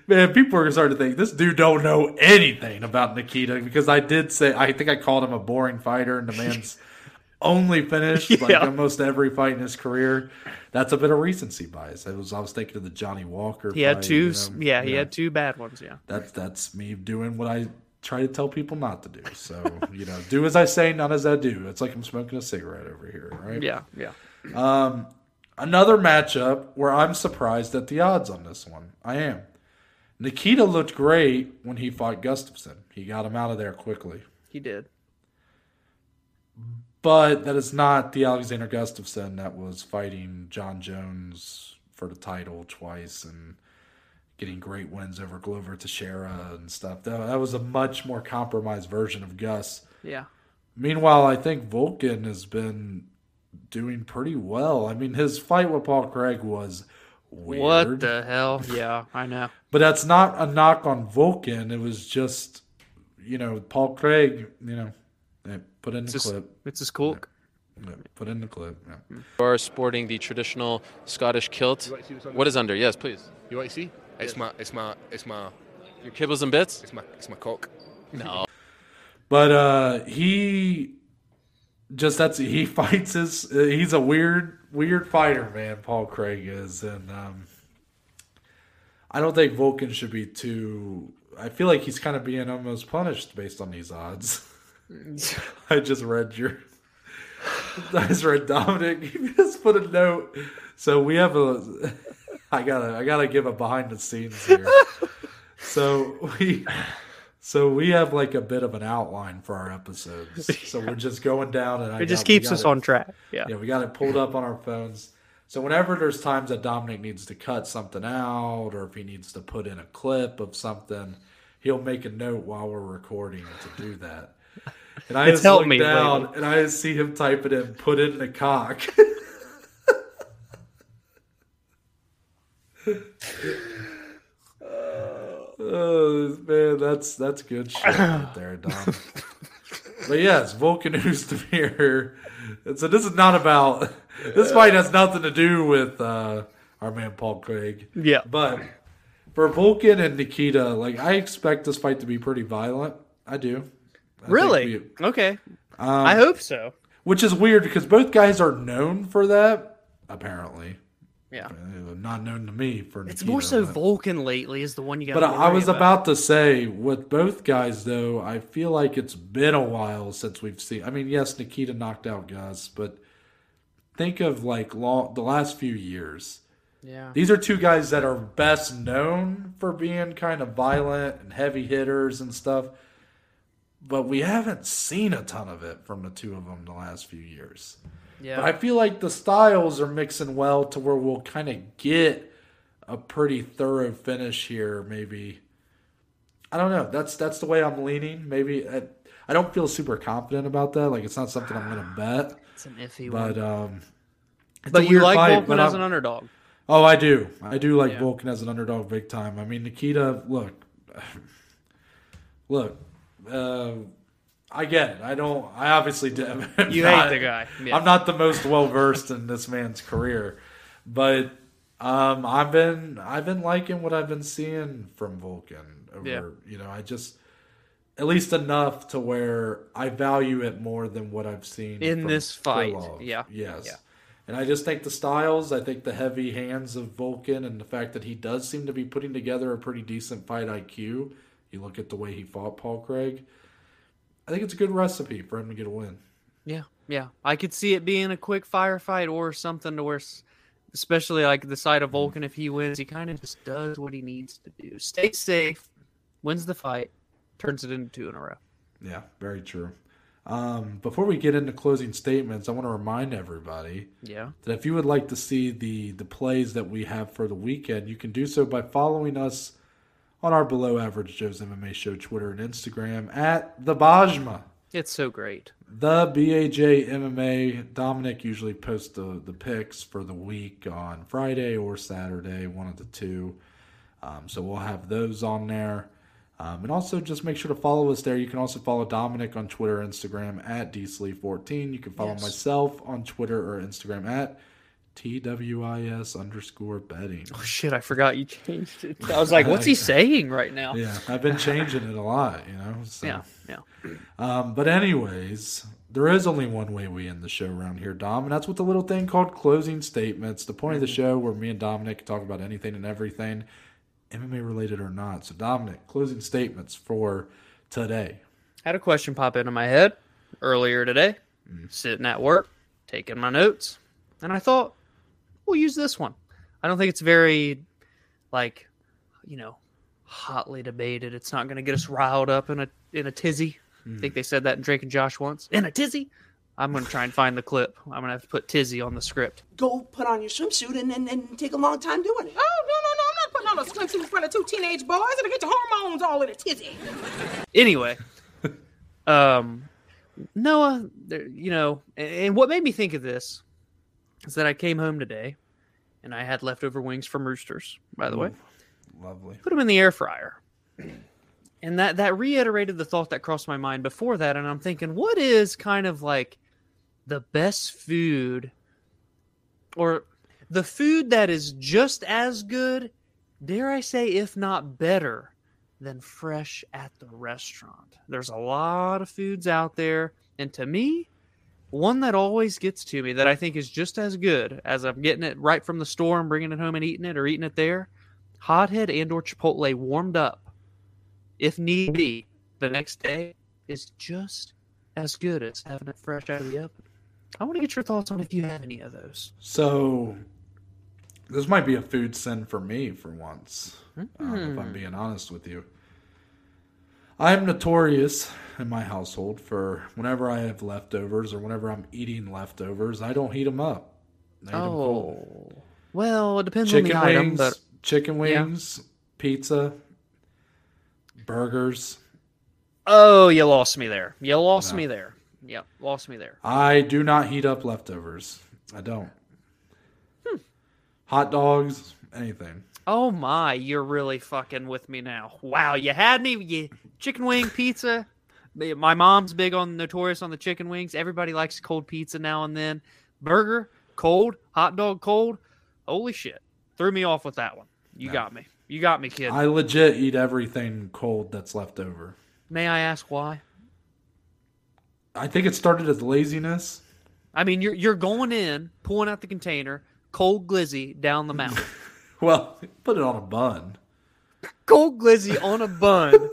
Man, people are starting to think this dude don't know anything about Nikita because I did say I think I called him a boring fighter, and the man's only finished like almost every fight in his career. That's a bit of recency bias. I was I was thinking of the Johnny Walker. He had fight, two, you know? yeah, he Yeah. had two bad ones, yeah. That's that's me doing what I try to tell people not to do. So you know, do as I say, not as I do. It's like I'm smoking a cigarette over here, right? Yeah, yeah. Um, another matchup where I'm surprised at the odds on this one. I am. Nikita looked great when he fought Gustafsson. He got him out of there quickly. He did. But that is not the Alexander Gustafsson that was fighting Jon Jones for the title twice and getting great wins over Glover Teixeira and stuff. That, that was a much more compromised version of Gus. Yeah. Meanwhile, I think Volkan has been doing pretty well. I mean, his fight with Paul Craig was weird. What the hell? Yeah, I know. But that's not a knock on Volkan. It was just, you know, Paul Craig, you know, put in the It's just- clip. It's his cool. Yeah, put in the clip. Yeah. You are sporting the traditional Scottish kilt. want to see what's under? What is under? Yes, please. You want to see? It's my, it's my, it's my, Your kibbles and bits? it's my, it's my cock. No. But uh he just that's he fights his uh, he's a weird weird fighter, man, Paul Craig is and um I don't think Volkan should be too I feel like he's kind of being almost punished based on these odds. I just read your I just read Dominic. He just put a note. So we have a I gotta I gotta give a behind the scenes here. So we so we have like a bit of an outline for our episodes. So we're just going down and I It just got- keeps us it- on track. Yeah. Yeah, we got it pulled up on our phones. So whenever there's times that Dominic needs to cut something out or if he needs to put in a clip of something, he'll make a note while we're recording to do that. And I It's just helped look me down and I see him type it in, put in the cock. oh man, that's that's good shit right there, Dom. But yes, Volkan Oezdemir. And so this is not about this fight has nothing to do with uh, our man Paul Craig. Yeah. But for Volkan and Nikita, like I expect this fight to be pretty violent. I do. I Really? we- Okay. um, I hope so. which is weird because both guys are known for that. Apparently, Yeah. Uh, not known to me for. Nikita. It's more so Volkan lately is the one you got. But I was about to say, with both guys, though, I feel like it's been a while since we've seen. I mean, yes, Nikita knocked out Gus, but think of like long, the last few years. Yeah. These are two guys that are best known for being kind of violent and heavy hitters and stuff. But we haven't seen a ton of it from the two of them the last few years. Yeah. But I feel like the styles are mixing well to where we'll kind of get a pretty thorough finish here. Maybe I don't know. That's that's the way I'm leaning. Maybe I, I don't feel super confident about that. Like it's not something I'm gonna bet. it's an iffy one. But um, it's But you like fight, Volkan as I'm- an underdog. Oh, I do. I do like Yeah. Volkan as an underdog big time. I mean, Nikita, look, look, uh, I get it. I don't. I obviously do. I'm You not- hate the guy. Yeah. I'm not the most well versed in this man's career, but um, I've been I've been liking what I've been seeing from Volkan. Over, Yeah. you know, I just at least enough to where I value it more than what I've seen In this fight, Krylov. yeah. Yes. Yeah. And I just think the styles, I think the heavy hands of Volkan and the fact that he does seem to be putting together a pretty decent fight IQ. You look at the way he fought Paul Craig. I think it's a good recipe for him to get a win. Yeah, yeah. I could see it being a quick firefight or something to where especially like the side of Volkan. If he wins, he kind of just does what he needs to do. Stay safe, wins the fight, turns it into two in a row. Yeah, very true. Um, before we get into closing statements, I want to remind everybody Yeah. that if you would like to see the the plays that we have for the weekend, you can do so by following us on our Below Average Joe's MMA Show Twitter and Instagram at the Bajma. It's so great. The BAJ MMA. Dominic usually posts the, the picks for the week on Friday or Saturday, one of the two. Um, so we'll have those on there. Um, and also just make sure to follow us there. You can also follow Dominic on Twitter, Instagram at dslee14. You can follow Yes. myself on Twitter or Instagram at TWIS underscore betting. Oh shit! I forgot you changed it. I was like, "What's he saying right now?" Yeah, I've been changing it a lot, you know. So. yeah, yeah. Um, but anyways, there is only one way we end the show around here, Dom, and that's with a little thing called closing statements. The point of the show where me and Dominic talk about anything and everything, MMA related or not. So, Dominic, closing statements for today. I Had a question pop into my head earlier today, sitting at work, taking my notes, and I thought, we'll use this one. I don't think it's very, like, you know, hotly debated. It's not going to get us riled up in a in a tizzy. I think they said that in Drake and Josh once. In a tizzy. I'm going to try and find the clip. I'm going to have to put tizzy on the script. go put on your swimsuit and, and, and take a long time doing it. Oh, no, no, no, I'm not putting on a swimsuit in front of two teenage boys. It'll get your hormones all in a tizzy. anyway, um, Noah, there, you know, and, and what made me think of this is that I came home today and I had leftover wings from Roosters, by the way. Lovely. Put them in the air fryer. And that that reiterated the thought that crossed my mind before that and I'm thinking what is kind of like the best food or the food that is just as good, dare I say if not better than fresh at the restaurant. There's a lot of foods out there and to me one that always gets to me that I think is just as good as I'm getting it right from the store and bringing it home and eating it or eating it there, hothead and or chipotle warmed up if need be the next day is just as good as having it fresh out of the oven. I want to get your thoughts on if you have any of those. So, this might be a food sin for me for once, um, if Hmm. I'm being honest with you. I'm notorious in my household for whenever I have leftovers or whenever I'm eating leftovers, I don't heat them up. I eat 'em cold. Oh, well, it depends on Chicken the item, but chicken Yeah. wings, pizza, burgers. oh, you lost me there. You lost No. me there. Yep, lost me there. I do not heat up leftovers. I don't. Hmm. Hot dogs, anything. Oh my, you're really fucking with me now. Wow, you had me. You chicken wing pizza. My mom's big on notorious on the chicken wings. Everybody likes cold pizza now and then. Burger, cold. Hot dog, cold. Holy shit, threw me off with that one. You got me. You got me, kid. I legit eat everything cold that's left over. May I ask why? I think it started as laziness. I mean, you're you're going in, pulling out the container, cold glizzy down the mouth. Well, put it on a bun. cold glizzy on a bun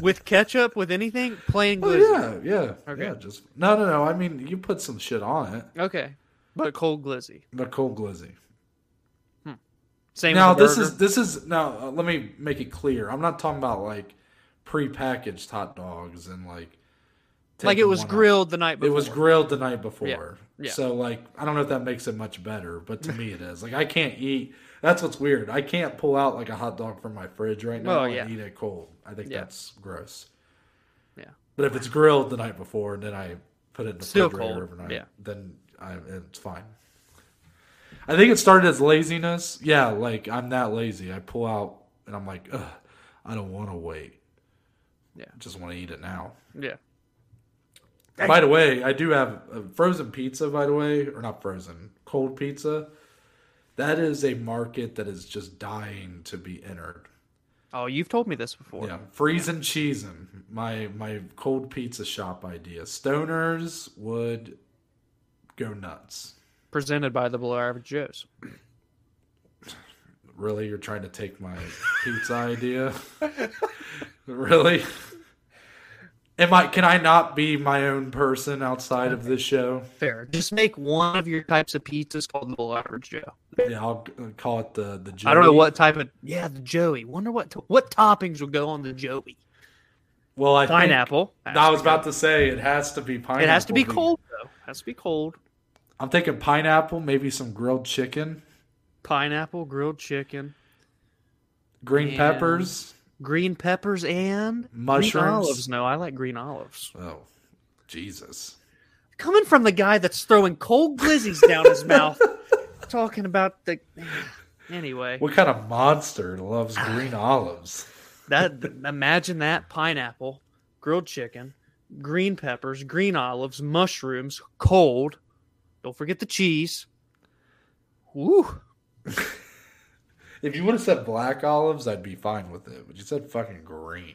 with ketchup, with anything, plain Oh glizzy. yeah, yeah, Okay. yeah. Just no, no, no. I mean, you put some shit on it, Okay, but cold glizzy. but cold glizzy. Same. now this is this is now. Uh, let me make it clear. I'm not talking about like prepackaged hot dogs and like like it was one out. grilled the night before. It was grilled the night before. yeah. So like I don't know if that makes it much better, but to me it is. Like I can't eat that's what's weird. I can't pull out like a hot dog from my fridge right now Oh, and eat it cold. I think Yeah. that's gross. Yeah. But if it's grilled the night before and then I put it in the Still refrigerator cold, overnight, yeah. then I, it's fine. I think it started as laziness. Yeah, like I'm that lazy. I pull out and I'm like, Ugh, I don't want to wait. Yeah. I just want to eat it now. Yeah. By the way, I do have a frozen pizza. By the way, or not frozen, cold pizza. That is a market that is just dying to be entered. Oh, you've told me this before. Yeah, freezing cheesing. My my cold pizza shop idea. Stoners would go nuts. Presented by the Below Average Joes. Really, you're trying to take my pizza idea? really? Am I? Can I not be my own person outside of this show? Fair. Just make one of your types of pizzas called the Average Joe. Yeah, I'll uh, call it the the. I don't know what type of yeah the Joey. Wonder what what toppings would go on the Joey. Well, I Pineapple. I was about to say it has to be pineapple. It has to be cold though. Has to be cold. I'm thinking pineapple, maybe some grilled chicken, Pineapple, grilled chicken, green And- peppers. Green peppers, and Mushrooms? Green olives. No, I like green olives. Oh, Jesus! Coming from the guy that's throwing cold glizzies down his mouth, talking about the. Anyway, What kind of monster loves green olives? that imagine that pineapple, grilled chicken, green peppers, green olives, mushrooms, cold. Don't forget the cheese. Woo! If you would have said black olives, I'd be fine with it. But you said fucking green.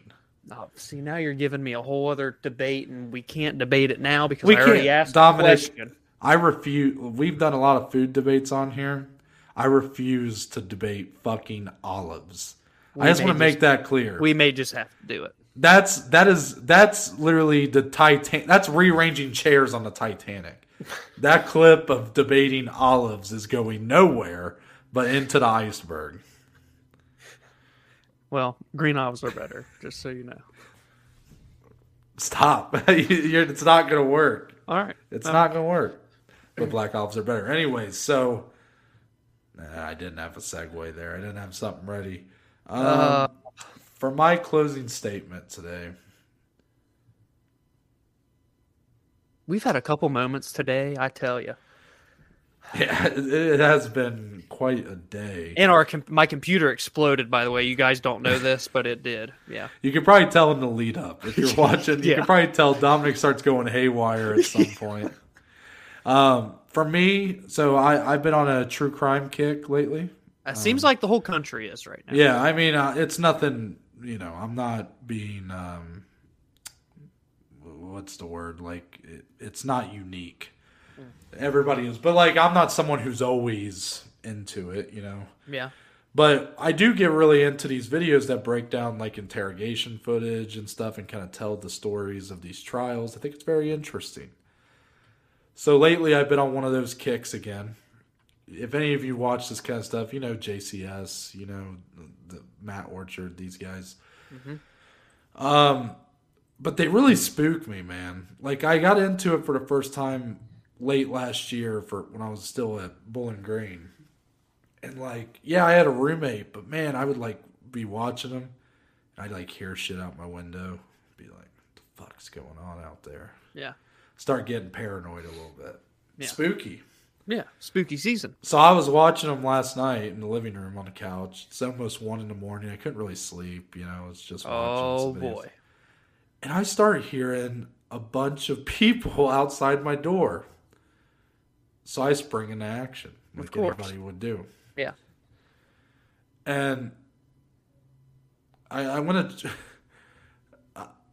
Oh, see, now you're giving me a whole other debate, and we can't debate it now because We I already can't. asked Dominic-. I refuse. We've done a lot of food debates on here. I refuse to debate fucking olives. We I just want to make that clear. We may just have to do it. That's that is that's literally the Titan. That's rearranging chairs on the Titanic. That clip of debating olives is going nowhere but into the iceberg. Well, green olives are better, just so you know. Stop! It's not going to work. All right. It's not going to work. But black olives are better. Anyways, so Nah, I didn't have a segue there. I didn't have something ready. Um, Uh, for my closing statement today, We've had a couple moments today, I tell you. yeah, it, has been quite a day. And our com- my computer exploded. By the way, you guys don't know this, but it did. Yeah. You could probably tell in the lead up if you're watching. You Yeah. can probably tell Dominic starts going haywire at some point. Um, for me, so I, I've been on a true crime kick lately. It seems like the whole country is right now. Yeah, I mean, uh, it's nothing. You know, I'm not being. Um, what's the word? Like, it, it's not unique. Everybody is, but like, I'm not someone who's always into it. You know. Yeah. But I do get really into these videos that break down like interrogation footage and stuff and kind of tell the stories of these trials. I think it's very interesting. So lately I've been on one of those kicks again. If any of you watch this kind of stuff, you know JCS, you know the Matt Orchard, these guys. Um, but they really spook me, man. Like I got into it for the first time late last year for when I was still at Bowling Green and like yeah i had a roommate but man i would like be watching them and i'd like hear shit out my window be like what the fuck's going on out there Yeah. start getting paranoid a little bit Yeah. spooky Yeah. Spooky season. so i was watching them last night in the living room on the couch it's almost one in the morning i couldn't really sleep you know it's just watching Oh boy. and i started hearing a bunch of people outside my door so i spring into action like course. anybody would do Yeah. and I, I want to,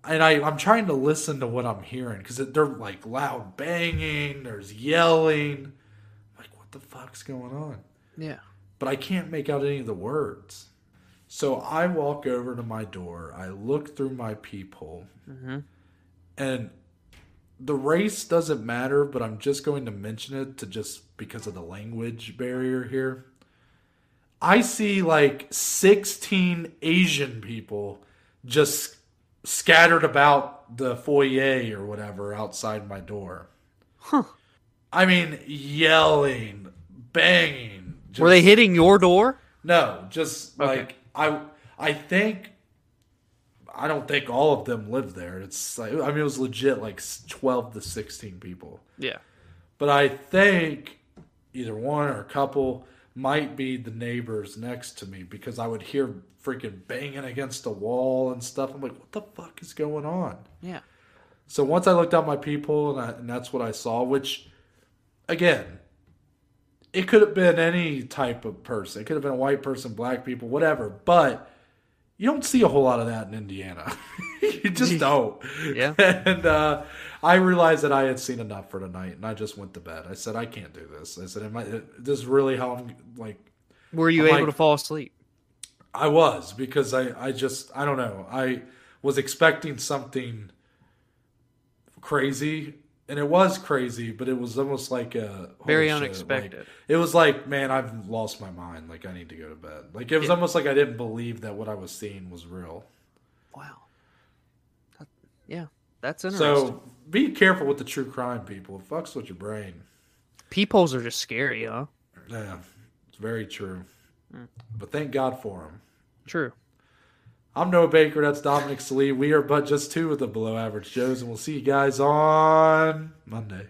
and I, I'm trying to listen to what I'm hearing because they're like loud banging, there's yelling, like what the fuck's going on? Yeah. But I can't make out any of the words. So I walk over to my door, I look through my peephole, mm-hmm. and the race doesn't matter, but I'm just going to mention it to just because of the language barrier here. I see like 16 Asian people just scattered about the foyer or whatever outside my door. Huh. I mean, yelling, banging. Were they hitting your door? No, just Okay. like I I think I don't think all of them live there. It's like I mean it was legit like 12 to 16 people. Yeah. But I think either one or a couple might be the neighbors next to me because I would hear freaking banging against the wall and stuff. I'm like, what the fuck is going on? Yeah. So once I looked out my people and, I, and that's what I saw, which again, it could have been any type of person. It could have been a white person, black people, whatever. But you don't see a whole lot of that in Indiana. you just don't. Yeah. And uh, I realized that I had seen enough for tonight, and I just went to bed. I said, I can't do this. I said, Am I, this is really how I'm like. Were you I'm able like- to fall asleep? I was because I, I just I don't know I was expecting something crazy, and it was crazy, but it was almost like a Very shit, like, unexpected. it was like, man, I've lost my mind. Like I need to go to bed. Like it was Yeah. almost like I didn't believe that what I was seeing was real. Wow. That- yeah, that's interesting. So be careful with the true crime, people. It fucks with your brain. Peepholes are just scary, huh? Yeah, it's very true. Hmm. But thank God for them. True. I'm Noah Baker. That's Dominic Salee. We are but just two of the below average Joes, and we'll see you guys on Monday.